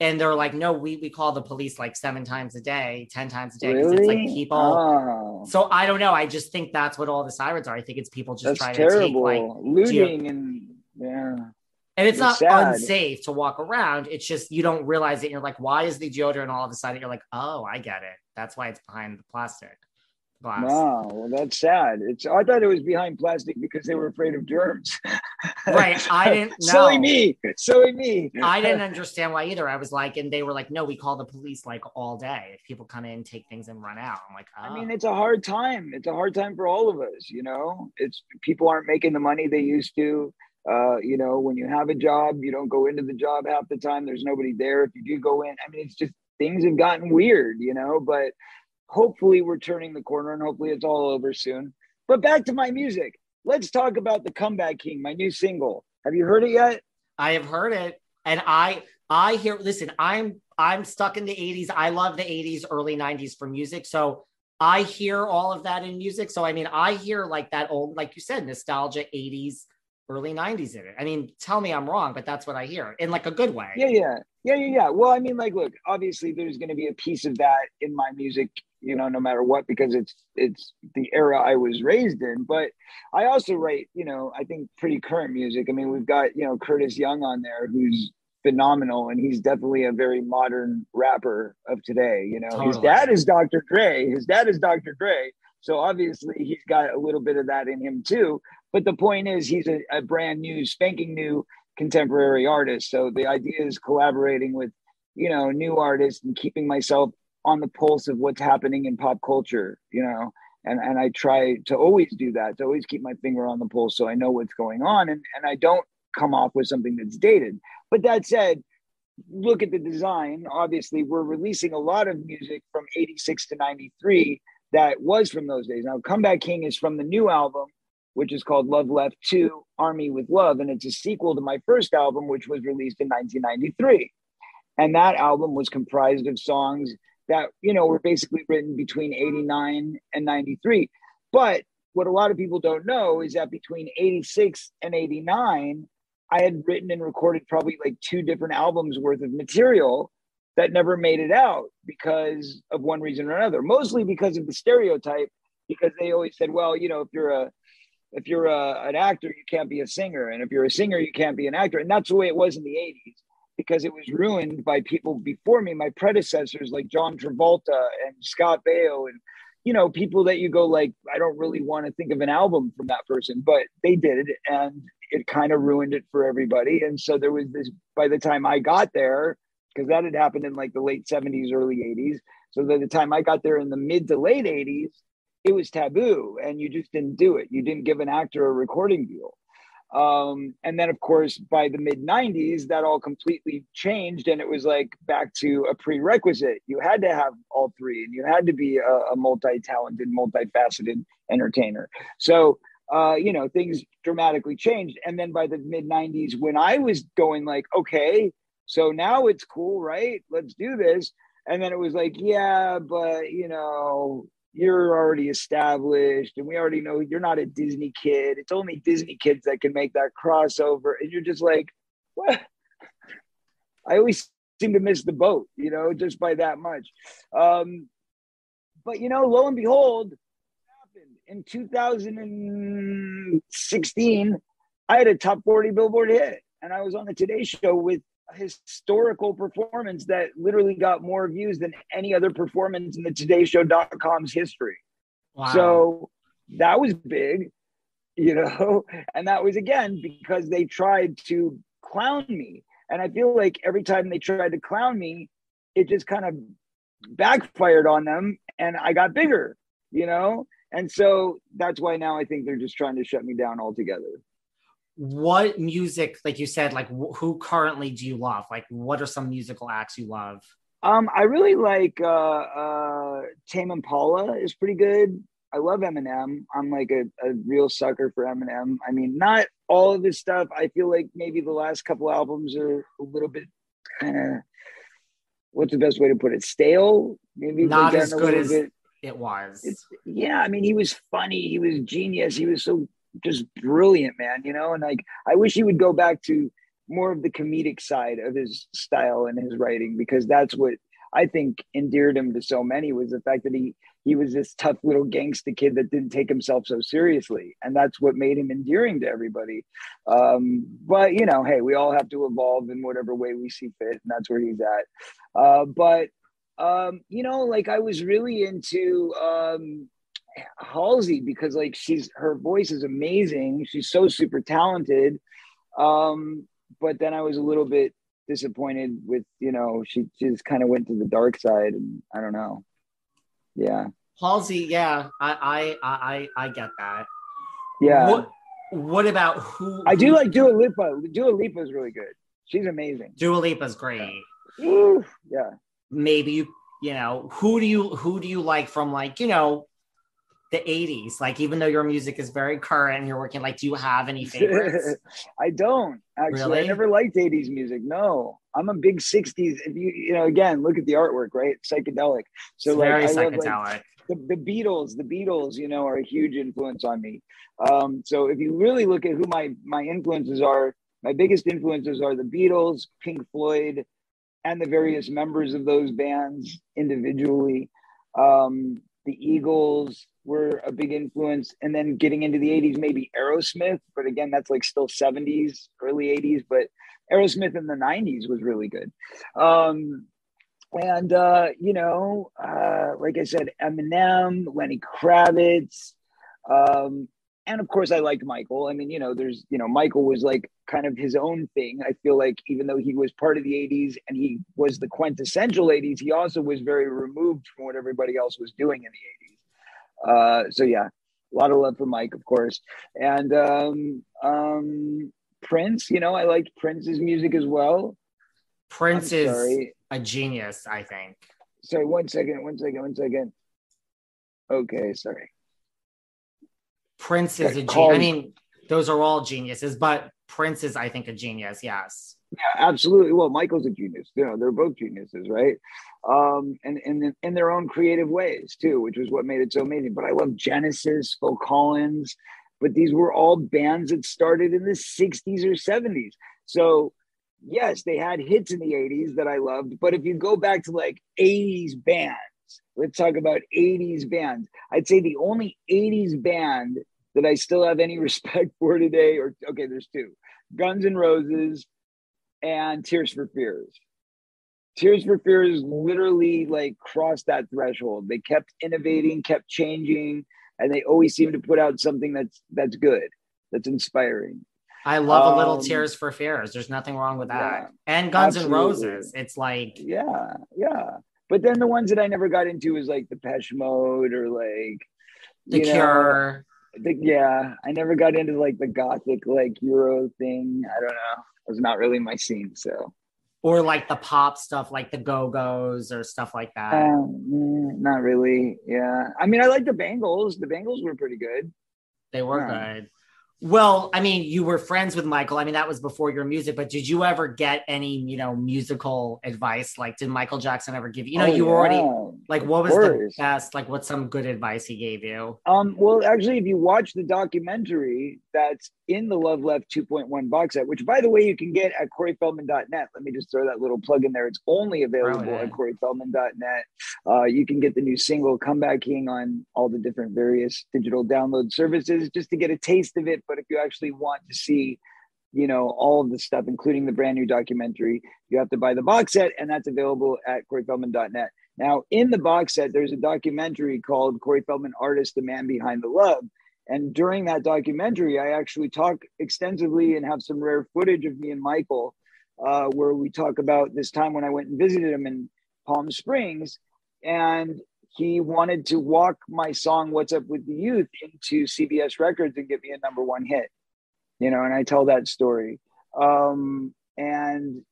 And they're like, no, we, we call the police like seven times a day, 10 times a day. Really? It's like people. Oh. So I don't know. I just think that's what all the sirens are. I think it's people just that's trying terrible. to take like looting and yeah. And it's, not sad. unsafe to walk around. It's just you don't realize it. You're like, why is the deodorant all of a sudden? You're like, oh, I get it. That's why it's behind the plastic glass. No, well, that's sad. It's I thought it was behind plastic because they were afraid of germs. right. I didn't know. Silly me. Silly me. I didn't understand why either. I was like, and they were like, no, we call the police like all day. If people come in, take things and run out. I'm like, oh. I mean, oh. it's a hard time. It's a hard time for all of us, you know. It's people aren't making the money they used to uh, you know, when you have a job, you don't go into the job half the time. There's nobody there. If you do go in, I mean, it's just things have gotten weird, you know, but hopefully we're turning the corner and hopefully it's all over soon. But back to my music. Let's talk about the Comeback King, my new single. Have you heard it yet? I have heard it. And I I hear listen, I'm I'm stuck in the 80s. I love the 80s, early 90s for music. So I hear all of that in music. So I mean, I hear like that old, like you said, nostalgia 80s early 90s in it. I mean, tell me I'm wrong, but that's what I hear in like a good way. Yeah, yeah. Yeah, yeah, yeah. Well, I mean, like, look, obviously there's gonna be a piece of that in my music, you know, no matter what, because it's it's the era I was raised in. But I also write, you know, I think pretty current music. I mean, we've got, you know, Curtis Young on there who's phenomenal and he's definitely a very modern rapper of today. You know, totally. his dad is Dr. Dre. His dad is Dr. Dre. So obviously he's got a little bit of that in him too. But the point is, he's a, a brand new, spanking new contemporary artist. So the idea is collaborating with, you know, new artists and keeping myself on the pulse of what's happening in pop culture, you know. And and I try to always do that, to always keep my finger on the pulse so I know what's going on and, and I don't come off with something that's dated. But that said, look at the design. Obviously, we're releasing a lot of music from 86 to 93 that was from those days. Now, Comeback King is from the new album, which is called Love Left 2 Army with Love. And it's a sequel to my first album, which was released in 1993. And that album was comprised of songs that, you know, were basically written between 89 and 93. But what a lot of people don't know is that between 86 and 89, I had written and recorded probably like two different albums worth of material that never made it out because of one reason or another. Mostly because of the stereotype, because they always said, well, you know, if you're a if you're a, an actor, you can't be a singer, and if you're a singer, you can't be an actor, and that's the way it was in the '80s because it was ruined by people before me, my predecessors like John Travolta and Scott Baio, and you know, people that you go like, I don't really want to think of an album from that person, but they did, and it kind of ruined it for everybody. And so there was this. By the time I got there, because that had happened in like the late 70s, early 80s. So by the time I got there in the mid to late 80s, it was taboo and you just didn't do it. You didn't give an actor a recording deal. Um, and then, of course, by the mid 90s, that all completely changed and it was like back to a prerequisite. You had to have all three and you had to be a, a multi talented, multifaceted entertainer. So, uh, you know, things dramatically changed. And then by the mid 90s, when I was going like, okay, so now it's cool, right? Let's do this. And then it was like, yeah, but you know, you're already established and we already know you're not a Disney kid. It's only Disney kids that can make that crossover. And you're just like, what? I always seem to miss the boat, you know, just by that much. Um, but you know, lo and behold, happened in 2016. I had a top 40 billboard hit and I was on the Today Show with historical performance that literally got more views than any other performance in the todayshow.com's history. Wow. So that was big, you know, and that was again because they tried to clown me. And I feel like every time they tried to clown me, it just kind of backfired on them and I got bigger, you know? And so that's why now I think they're just trying to shut me down altogether what music like you said like wh- who currently do you love? Like what are some musical acts you love? Um i really like uh uh tame impala is pretty good. I love eminem. I'm like a, a real sucker for eminem. I mean not all of his stuff. I feel like maybe the last couple albums are a little bit kind of what's the best way to put it? Stale? Maybe not as good as bit. it was. It's, yeah i mean he was funny. He was genius. He was so just brilliant, man. You know, and like I wish he would go back to more of the comedic side of his style and his writing because that's what I think endeared him to so many was the fact that he he was this tough little gangster kid that didn't take himself so seriously, and that's what made him endearing to everybody. Um, but you know, hey, we all have to evolve in whatever way we see fit, and that's where he's at. Uh, but um, you know, like I was really into um, Halsey because like she's her voice is amazing. She's so super talented. Um, but then I was a little bit disappointed with you know she just kind of went to the dark side and I don't know. Yeah. Halsey, yeah, I I I I get that. Yeah. What what about who I do like Dua Lipa. Dua Lipa is really good. She's amazing. Dua Lipa's great. Ooh, yeah. Maybe you you know who do you who do you like from like you know the 80s like even though your music is very current and you're working like do you have any favorites? I don't actually. Really? i never liked 80s music no. I'm a big 60s if you you know again look at the artwork right? Psychedelic. So it's like very I psychedelic love, like, the, the beatles the beatles you know are a huge influence on me. Um, so if you really look at who my my influences are my biggest influences are the beatles pink floyd and the various members of those bands individually. Um, the eagles were a big influence. And then getting into the 80s, maybe Aerosmith, but again, that's like still 70s, early 80s, but Aerosmith in the 90s was really good. Um, and, uh, you know, uh, like I said, Eminem, Lenny Kravitz, um, and of course I liked Michael. I mean, you know, there's, you know, Michael was like kind of his own thing. I feel like even though he was part of the 80s and he was the quintessential 80s, he also was very removed from what everybody else was doing in the 80s. Uh, so yeah, a lot of love for Mike, of course. And um, um, Prince, you know, I liked Prince's music as well. Prince is a genius, I think. Sorry, one second, one second, one second. Okay, sorry. Prince is a genius. I mean, those are all geniuses, but Prince is, I think, a genius. Yes. Yeah, absolutely. Well, Michael's a genius. You know, they're both geniuses, right? Um, and and in their own creative ways too, which was what made it so amazing. But I love Genesis, Phil Collins, but these were all bands that started in the '60s or '70s. So yes, they had hits in the '80s that I loved. But if you go back to like '80s bands, let's talk about '80s bands. I'd say the only '80s band that I still have any respect for today, or okay, there's two Guns N' Roses and Tears for Fears. Tears for Fears literally like crossed that threshold. They kept innovating, kept changing, and they always seem to put out something that's that's good, that's inspiring. I love um, a little um, Tears for Fears. There's nothing wrong with that. Yeah, and Guns N' Roses. It's like yeah, yeah. But then the ones that I never got into was like Depeche Mode or like The Cure. Know, the, yeah, I never got into like the gothic like Euro thing. I don't know. It was not really my scene. So, or like the pop stuff, like the Go Go's or stuff like that. Um, not really. Yeah, I mean, I like the Bangles. The Bangles were pretty good. They were yeah. good. Well, I mean, you were friends with Michael. I mean, that was before your music, but did you ever get any, you know, musical advice? Like, did Michael Jackson ever give you, you know, oh, you were yeah. already like, what was the best, like, what's some good advice he gave you? Um, well, actually, if you watch the documentary that's in the Love Left 2.1 box set, which by the way, you can get at CoreyFeldman.net. Let me just throw that little plug in there. It's only available at CoreyFeldman.net. Uh, you can get the new single Comeback King on all the different various digital download services just to get a taste of it but if you actually want to see you know all of the stuff including the brand new documentary you have to buy the box set and that's available at coreyfeldman.net now in the box set there's a documentary called corey feldman artist the man behind the love. And during that documentary i actually talk extensively and have some rare footage of me and michael uh, where we talk about this time when i went and visited him in palm springs. And he wanted to walk my song "What's Up with the Youth" into CBS Records and get me a number one hit. You know, and I tell that story. Um, and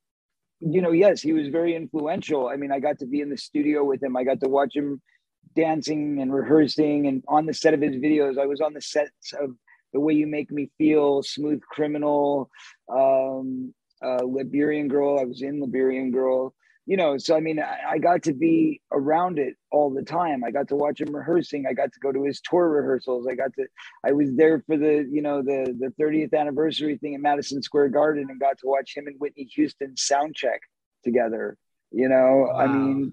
you know, yes, he was very influential. I mean, I got to be in the studio with him. I got to watch him dancing and rehearsing, and on the set of his videos. I was on the sets of "The Way You Make Me Feel," "Smooth Criminal," um, uh, "Liberian Girl." I was in "Liberian Girl." You know, so I mean, I, I, got to be around it all the time. I got to watch him rehearsing. I got to go to his tour rehearsals. I got to, I was there for the, you know, the the 30th anniversary thing at Madison Square Garden and got to watch him and Whitney Houston sound check together. You know, wow. I mean,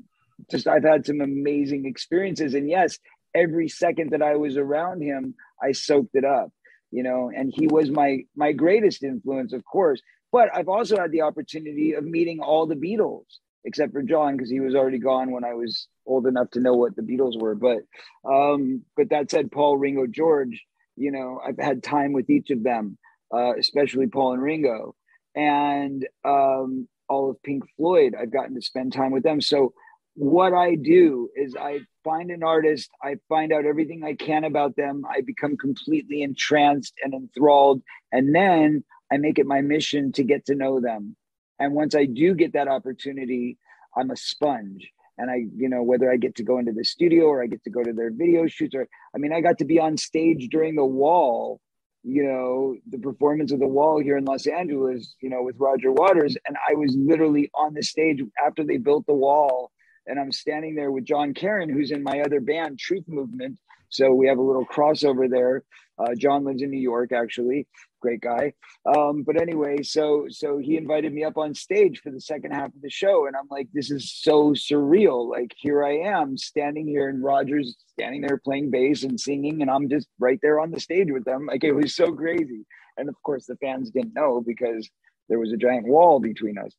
just I've had some amazing experiences. And yes, every second that I was around him, I soaked it up. You know, and he was my my greatest influence, of course. But I've also had the opportunity of meeting all the Beatles except for John because he was already gone when I was old enough to know what the Beatles were. But um, but that said, Paul, Ringo, George, you know, I've had time with each of them, uh, especially Paul and Ringo, and um, all of Pink Floyd. I've gotten to spend time with them. So what I do is I find an artist, I find out everything I can about them, I become completely entranced and enthralled, and then I make it my mission to get to know them and once I do get that opportunity, I'm a sponge. And I, you know, whether I get to go into the studio or I get to go to their video shoots, or I mean, I got to be on stage during the wall, you know, the performance of the wall here in Los Angeles, you know, with Roger Waters. And I was literally on the stage after they built the wall. And I'm standing there with John Karen, who's in my other band, Truth Movement. So we have a little crossover there. Uh, John lives in New York, actually great guy. Um, but anyway, so so he invited me up on stage for the second half of the show, and I'm like, this is so surreal. Like here I am standing here, and Roger's standing there playing bass and singing, and I'm just right there on the stage with them. Like it was so crazy. And of course, the fans didn't know because there was a giant wall between us.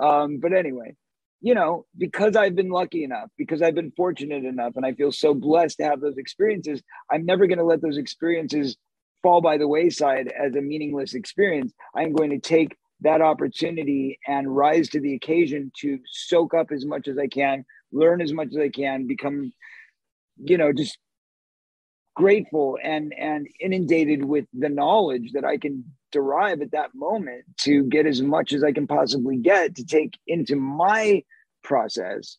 Um, but anyway, you know, because I've been lucky enough, because I've been fortunate enough, and I feel so blessed to have those experiences, I'm never going to let those experiences fall by the wayside as a meaningless experience. I'm going to take that opportunity and rise to the occasion to soak up as much as I can, learn as much as I can, become, you know, just grateful and and inundated with the knowledge that I can derive at that moment to get as much as I can possibly get to take into my process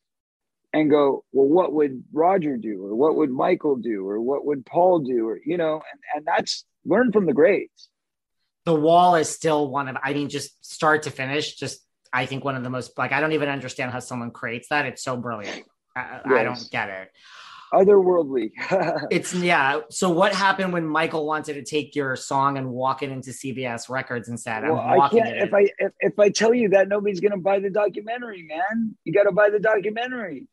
and go, well, what would Roger do? Or what would Michael do? Or what would Paul do? Or, you know, and, and that's learn from the greats. The wall is still one of, I mean, just start to finish, just I think one of the most like I don't even understand how someone creates that. It's so brilliant. I, yes. I don't get it otherworldly. it's yeah. So what happened when Michael wanted to take your song and walk it into CBS Records and said, well, i can't. If I if, if I tell you that, nobody's gonna buy the documentary, man. You got to buy the documentary.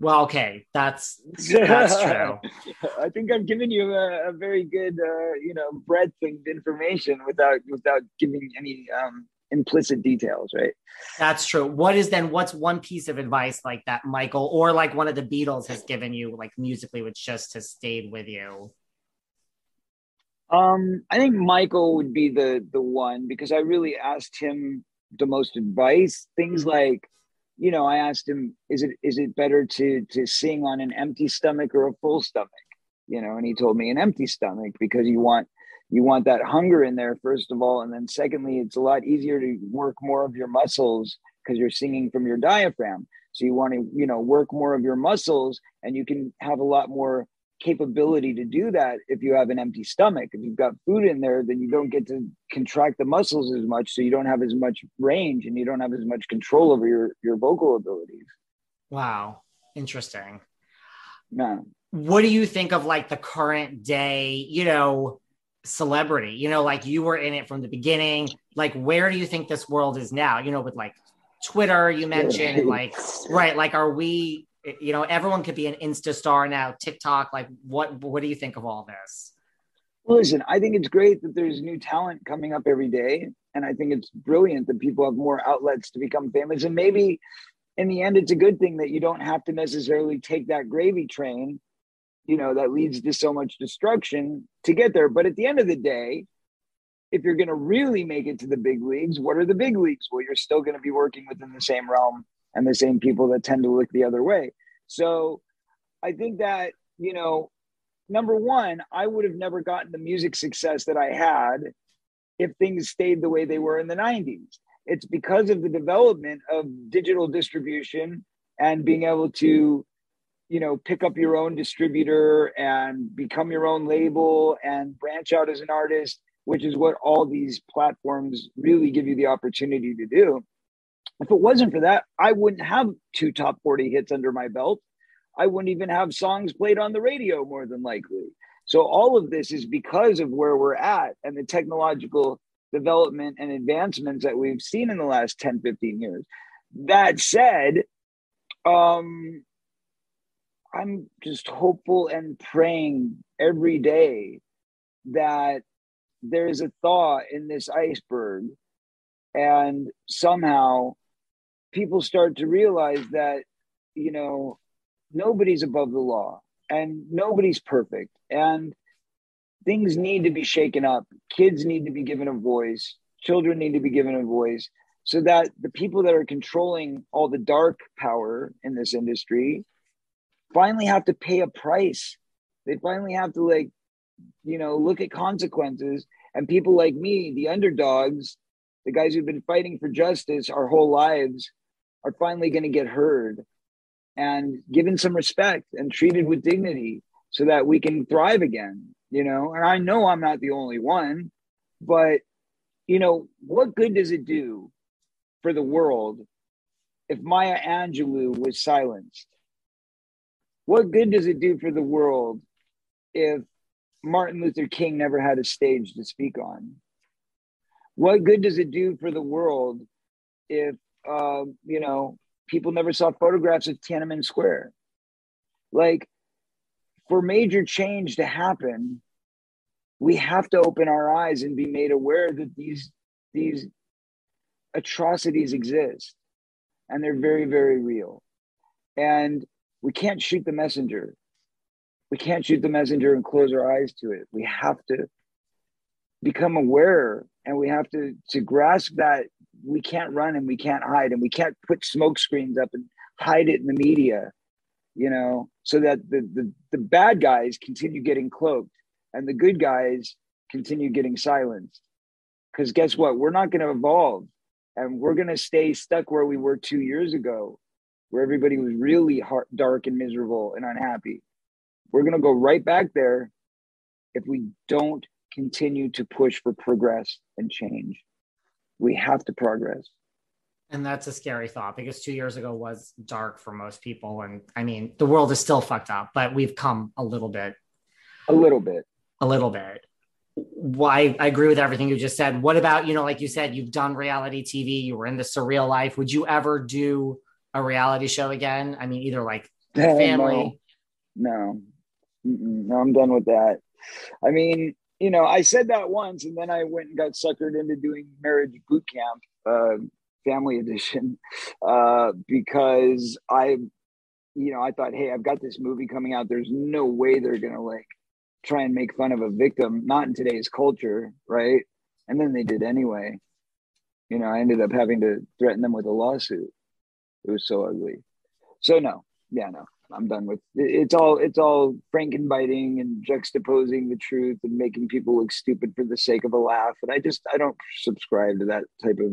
Well, okay, that's that's true. I think I've given you a, a very good, uh, you know, breadth of information without without giving any um, implicit details, right? That's true. What is then what's one piece of advice like that Michael or like one of the Beatles has given you like musically which just has stayed with you? Um, I think Michael would be the the one because I really asked him the most advice. Things like, you know, I asked him, is it is it better to to sing on an empty stomach or a full stomach? You know, and he told me an empty stomach because you want you want that hunger in there first of all and then secondly it's a lot easier to work more of your muscles because you're singing from your diaphragm. So you want to you know work more of your muscles and you can have a lot more capability to do that if you have an empty stomach. If you've got food in there then you don't get to contract the muscles as much so you don't have as much range and you don't have as much control over your your vocal abilities. Wow. Interesting. Yeah. What do you think of like the current day? You know celebrity you know like you were in it from the beginning. Like where do you think this world is now? You know with like twitter you mentioned like right like are we you know everyone could be an insta star now tiktok like what what do you think of all this? Well, listen i think it's great that there's new talent coming up every day and i think it's brilliant that people have more outlets to become famous and maybe in the end it's a good thing that you don't have to necessarily take that gravy train you know that leads to so much destruction to get there. But at the end of the day if you're going to really make it to the big leagues what are the big leagues? Well you're still going to be working within the same realm and the same people that tend to look the other way. So i think that you know number one i would have never gotten the music success that i had if things stayed the way they were in the 90s it's because of the development of digital distribution and being able to you know pick up your own distributor and become your own label and branch out as an artist which is what all these platforms really give you the opportunity to do. If it wasn't for that i wouldn't have two top 40 hits under my belt. I wouldn't even have songs played on the radio more than likely. So all of this is because of where we're at and the technological development and advancements that we've seen in the last 10 15 years. That said um I'm just hopeful and praying every day that there's a thaw in this iceberg. And somehow people start to realize that you know nobody's above the law and nobody's perfect. And things need to be shaken up. Kids need to be given a voice. Children need to be given a voice so that the people that are controlling all the dark power in this industry finally have to pay a price. They finally have to like, you know, look at consequences. And people like me, the underdogs, the guys who've been fighting for justice our whole lives, are finally going to get heard and given some respect and treated with dignity so that we can thrive again, you know. And I know I'm not the only one, but you know, what good does it do for the world if Maya Angelou was silenced? What good does it do for the world if Martin Luther King never had a stage to speak on? What good does it do for the world if, uh, you know, people never saw photographs of Tiananmen Square? Like, for major change to happen, we have to open our eyes and be made aware that these these atrocities exist and they're very very real and we can't shoot the messenger. We can't shoot the messenger and close our eyes to it. We have to become aware and we have to to grasp that we can't run and we can't hide and we can't put smoke screens up and hide it in the media you know so that the the, the bad guys continue getting cloaked and the good guys continue getting silenced because guess what we're not going to evolve and we're going to stay stuck where we were two years ago where everybody was really hard, dark and miserable and unhappy. We're going to go right back there if we don't continue to push for progress and change. We have to progress. And that's a scary thought because two years ago was dark for most people. And i mean the world is still fucked up but we've come a little bit. A little bit. A little bit. Why I agree with everything you just said. What about, you know, like you said, you've done reality TV, you were in the surreal life. Would you ever do a reality show again? I mean, either like family. No, no, I'm done with that. I mean, you know, I said that once and then I went and got suckered into doing marriage boot camp, uh, family edition, uh, because I, you know, I thought, hey, I've got this movie coming out. There's no way they're going to like try and make fun of a victim, not in today's culture, right? And then they did anyway. You know, I ended up having to threaten them with a lawsuit. It was so ugly. So no, yeah, no, I'm done with it's all it's all frankenbiting and juxtaposing the truth and making people look stupid for the sake of a laugh. And I just I don't subscribe to that type of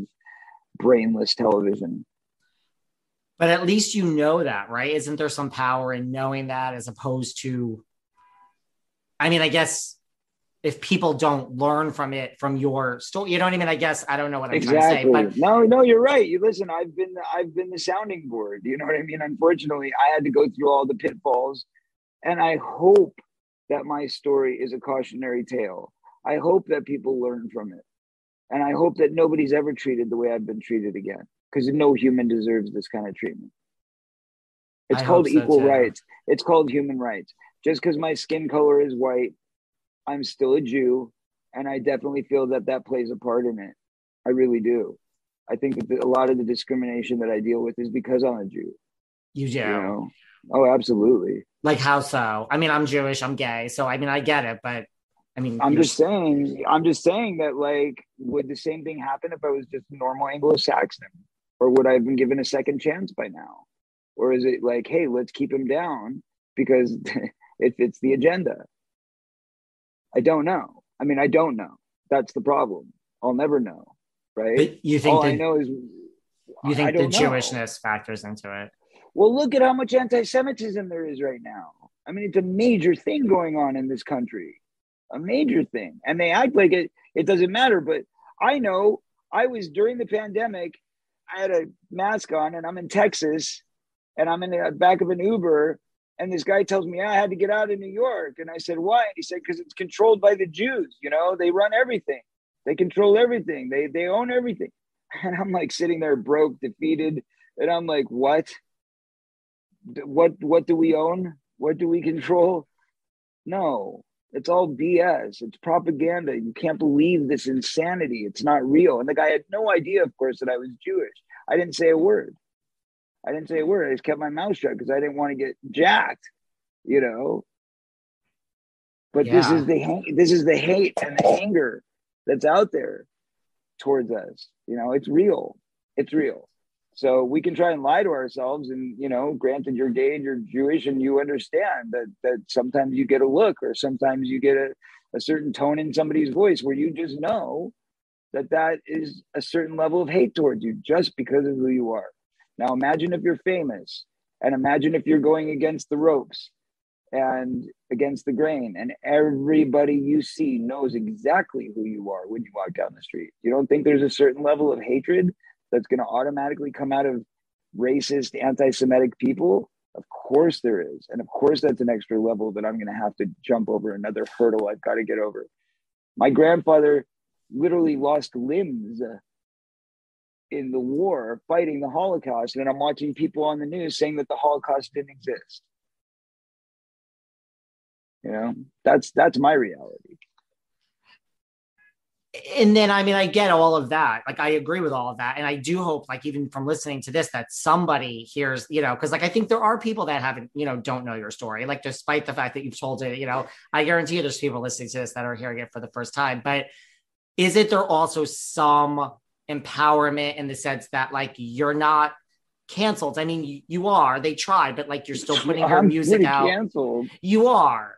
brainless television. But at least you know that, right? Isn't there some power in knowing that as opposed to I mean, I guess if people don't learn from it from your story, you know what I mean? I guess I don't know what I'm exactly. trying to say. But no, no, you're right. You listen, I've been I've been the sounding board. You know what I mean? Unfortunately, I had to go through all the pitfalls. And I hope that my story is a cautionary tale. I hope that people learn from it. And I hope that nobody's ever treated the way I've been treated again. Because no human deserves this kind of treatment. It's I called equal so rights. It's called human rights just because my skin color is white, I'm still a Jew, and I definitely feel that that plays a part in it. I really do. I think that a lot of the discrimination that I deal with is because I'm a Jew. You do. You know? Oh, absolutely. Like how so? I mean, I'm Jewish, I'm gay, so I mean, I get it, but I mean, I'm just saying. I'm just saying that, like, would the same thing happen if I was just normal Anglo-Saxon, or would I have been given a second chance by now? Or is it like, hey, let's keep him down because it fits the agenda. I don't know. I mean, I don't know. That's the problem. I'll never know. Right. But you think all the, I know is you think the Jewishness factors into it. Well, look at how much anti-Semitism there is right now. I mean, it's a major thing going on in this country, a major thing, and they act like it. It doesn't matter, but I know I was during the pandemic. I had a mask on, and I'm in Texas, and I'm in the back of an Uber, and this guy tells me, I had to get out of New York. And I said, why? He said, because it's controlled by the Jews. You know, they run everything. They control everything. They they own everything. And I'm like sitting there broke, defeated. And I'm like, what? What what do we own? What do we control? No, it's all BS. It's propaganda. You can't believe this insanity. It's not real. And the guy had no idea, of course, that I was Jewish. I didn't say a word. I didn't say a word. I just kept my mouth shut because I didn't want to get jacked, you know. But yeah. this is the this is the hate and the anger that's out there towards us. You know, it's real. It's real. So we can try and lie to ourselves, and you know, granted, you're gay and you're Jewish, and you understand that that sometimes you get a look, or sometimes you get a, a certain tone in somebody's voice where you just know that that is a certain level of hate towards you just because of who you are. Now imagine if you're famous and imagine if you're going against the ropes and against the grain and everybody you see knows exactly who you are when you walk down the street. You don't think there's a certain level of hatred that's going to automatically come out of racist anti-Semitic people? Of course there is. And of course that's an extra level that I'm going to have to jump over another hurdle I've got to get over. My grandfather literally lost limbs uh, in the war fighting the Holocaust, and I'm watching people on the news saying that the Holocaust didn't exist. You know, that's that's my reality. And then, I mean, I get all of that. Like, I agree with all of that. And I do hope, like, even from listening to this, that somebody hears, you know, because, like, I think there are people that haven't, you know, don't know your story. Like, despite the fact that you've told it, you know, I guarantee you there's people listening to this that are hearing it for the first time. But is it there also some empowerment in the sense that like you're not canceled? I mean, you, you are. They tried, but like you're still putting your music out. Canceled, You are.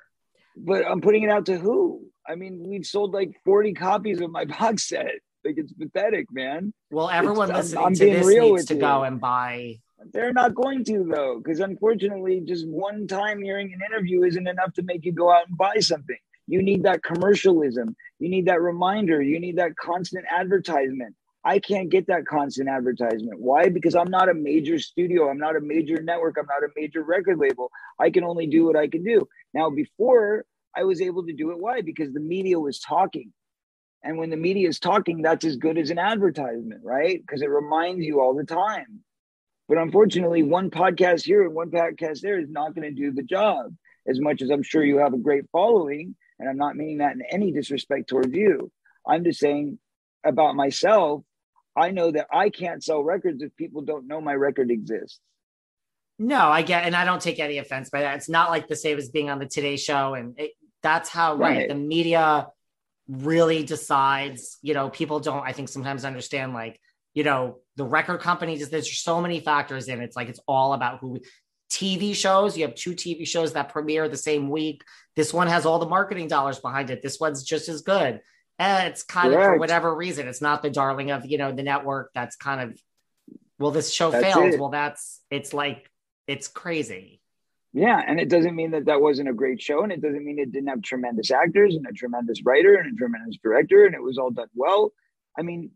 but I'm putting it out to who? I mean, we've sold like 40 copies of my box set. Like it's pathetic, man. Well, everyone I'm- listening I'm to this real needs to you. go and buy. They're not going to though, because unfortunately, just one time hearing an interview isn't enough to make you go out and buy something. You need that commercialism. You need that reminder. You need that constant advertisement. I can't get that constant advertisement. Why? Because I'm not a major studio. I'm not a major network. I'm not a major record label. I can only do what I can do. Now, before I was able to do it, why? Because the media was talking. And when the media is talking, that's as good as an advertisement, right? Because it reminds you all the time. But unfortunately, one podcast here and one podcast there is not going to do the job. As much as I'm sure you have a great following, and I'm not meaning that in any disrespect towards you. I'm just saying about myself, I know that I can't sell records if people don't know my record exists. No, I get, and I don't take any offense by that. It's not like the same as being on the Today Show, and it, that's how right. Right. the media really decides. You know, people don't. I think sometimes understand like you know the record companies. There's so many factors in. it. It's like it's all about who. TV shows, you have two TV shows that premiere the same week. This one has all the marketing dollars behind it. This one's just as good. And it's kind of for whatever reason, it's not the darling of you know the network. That's kind of well, this show That's failed. it. Well, that's it's like it's crazy. Yeah, and it doesn't mean that that wasn't a great show, and it doesn't mean it didn't have tremendous actors and a tremendous writer and a tremendous director, and it was all done well. I mean,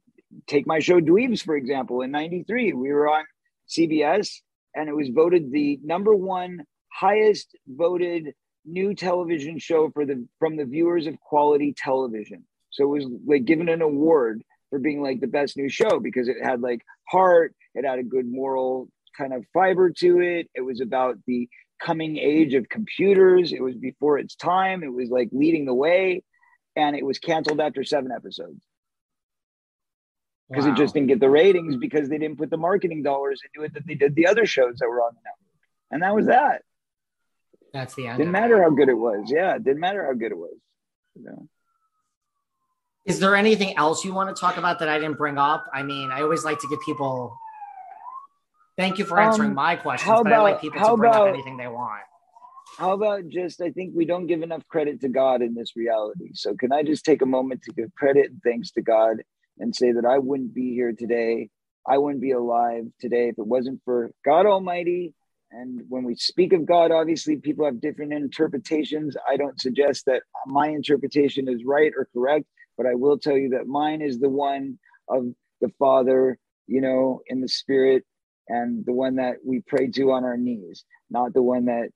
take my show Dweebs for example. In '93, we were on CBS, and it was voted the number one highest voted new television show for the from the viewers of quality television. So it was like given an award for being like the best new show because it had like heart, it had a good moral kind of fiber to it. It was about the coming age of computers. It was before its time. It was like leading the way, and it was canceled after seven episodes because Wow. it just didn't get the ratings because they didn't put the marketing dollars into it that they did the other shows that were on the network. And that was that. that's the end. Didn't matter how good it was. Yeah, it didn't matter how good it was. You know? Is there anything else you want to talk about that I didn't bring up? I mean, I always like to give people. Thank you for answering Um, my questions, how but I like people how to bring about- up anything they want. How about just, I think we don't give enough credit to God in this reality. So, can I just take a moment to give credit and thanks to God and say that I wouldn't be here today? I wouldn't be alive today if it wasn't for God Almighty. And when we speak of God, obviously people have different interpretations. I don't suggest that my interpretation is right or correct, but I will tell you that mine is the one of the Father, you know, in the Spirit, and the one that we pray to on our knees, not the one that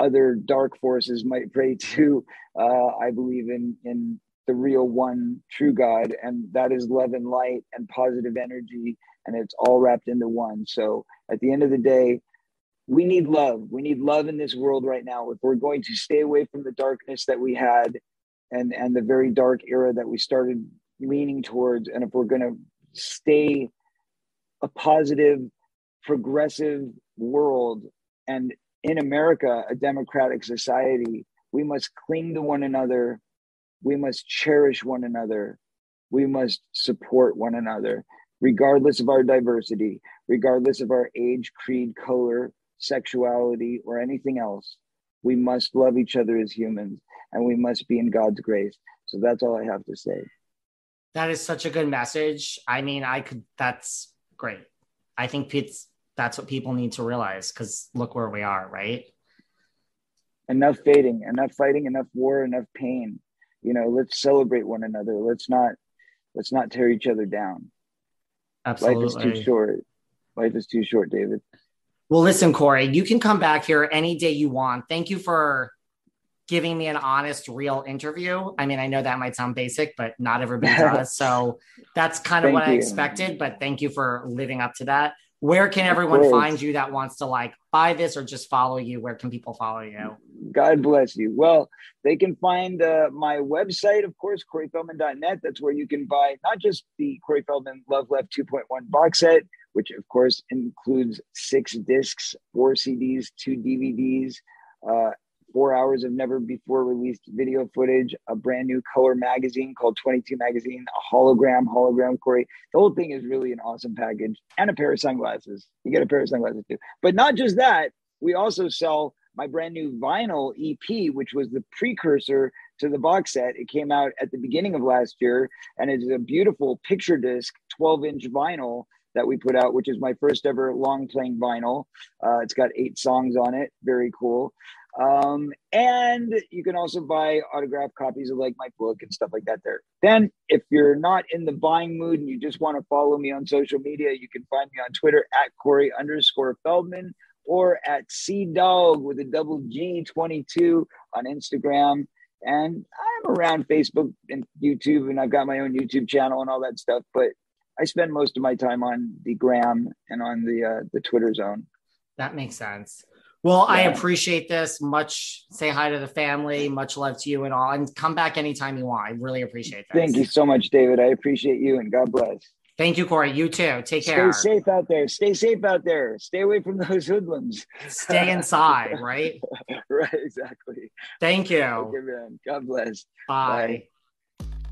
other dark forces might pray to. Uh, I believe in in the real one, true God, and that is love and light and positive energy, and it's all wrapped into one. So at the end of the day, we need love. We need love in this world right now. If we're going to stay away from the darkness that we had, and and the very dark era that we started leaning towards, and if we're going to stay a positive, progressive world, and in America, a democratic society, we must cling to one another. We must cherish one another. We must support one another, regardless of our diversity, regardless of our age, creed, color, sexuality, or anything else. We must love each other as humans and we must be in God's grace. So that's all I have to say. That is such a good message. I mean, I could. That's great. I think it's that's what people need to realize because look where we are, right? enough fading, enough fighting, enough war, enough pain. You know, let's celebrate one another. Let's not let's not tear each other down. Absolutely. Life is too short. Life is too short, David. Well, listen, Corey, you can come back here any day you want. Thank you for giving me an honest, real interview. I mean, I know that might sound basic, but not everybody does. So that's kind of what I expected. But thank you for living up to that. Where can everyone find you that wants to like buy this or just follow you? Where can people follow you? God bless you. Well, they can find uh, my website, of course, CoreyFeldman.net. That's where you can buy not just the Corey Feldman Love Left 2.1 box set, which of course includes six discs, four CDs, two DVDs, uh, four hours of never before released video footage, a brand new color magazine called 22 Magazine, a hologram, hologram Corey. The whole thing is really an awesome package and a pair of sunglasses. You get a pair of sunglasses too. But not just that, we also sell my brand new vinyl EP, which was the precursor to the box set. It came out at the beginning of last year and it's a beautiful picture disc, 12 inch vinyl that we put out, which is my first ever long playing vinyl. Uh, it's got eight songs on it. Very cool. Um, and you can also buy autographed copies of like my book and stuff like that there. Then, if you're not in the buying mood and you just want to follow me on social media, you can find me on Twitter at Corey underscore Feldman or at C Dog with a double G 22 on Instagram. And I'm around Facebook and YouTube, and I've got my own YouTube channel and all that stuff. But I spend most of my time on the gram and on the uh, the Twitter zone. That makes sense. Well, yeah. I appreciate this. Much say hi to the family. Much love to you and all. And come back anytime you want. I really appreciate that. Thank you so much, David. I appreciate you and God bless. Thank you, Corey. You too. Take care. Stay safe out there. Stay safe out there. Stay away from those hoodlums. Stay inside, right? right, exactly. Thank you. Okay, man. God bless. Bye. Bye.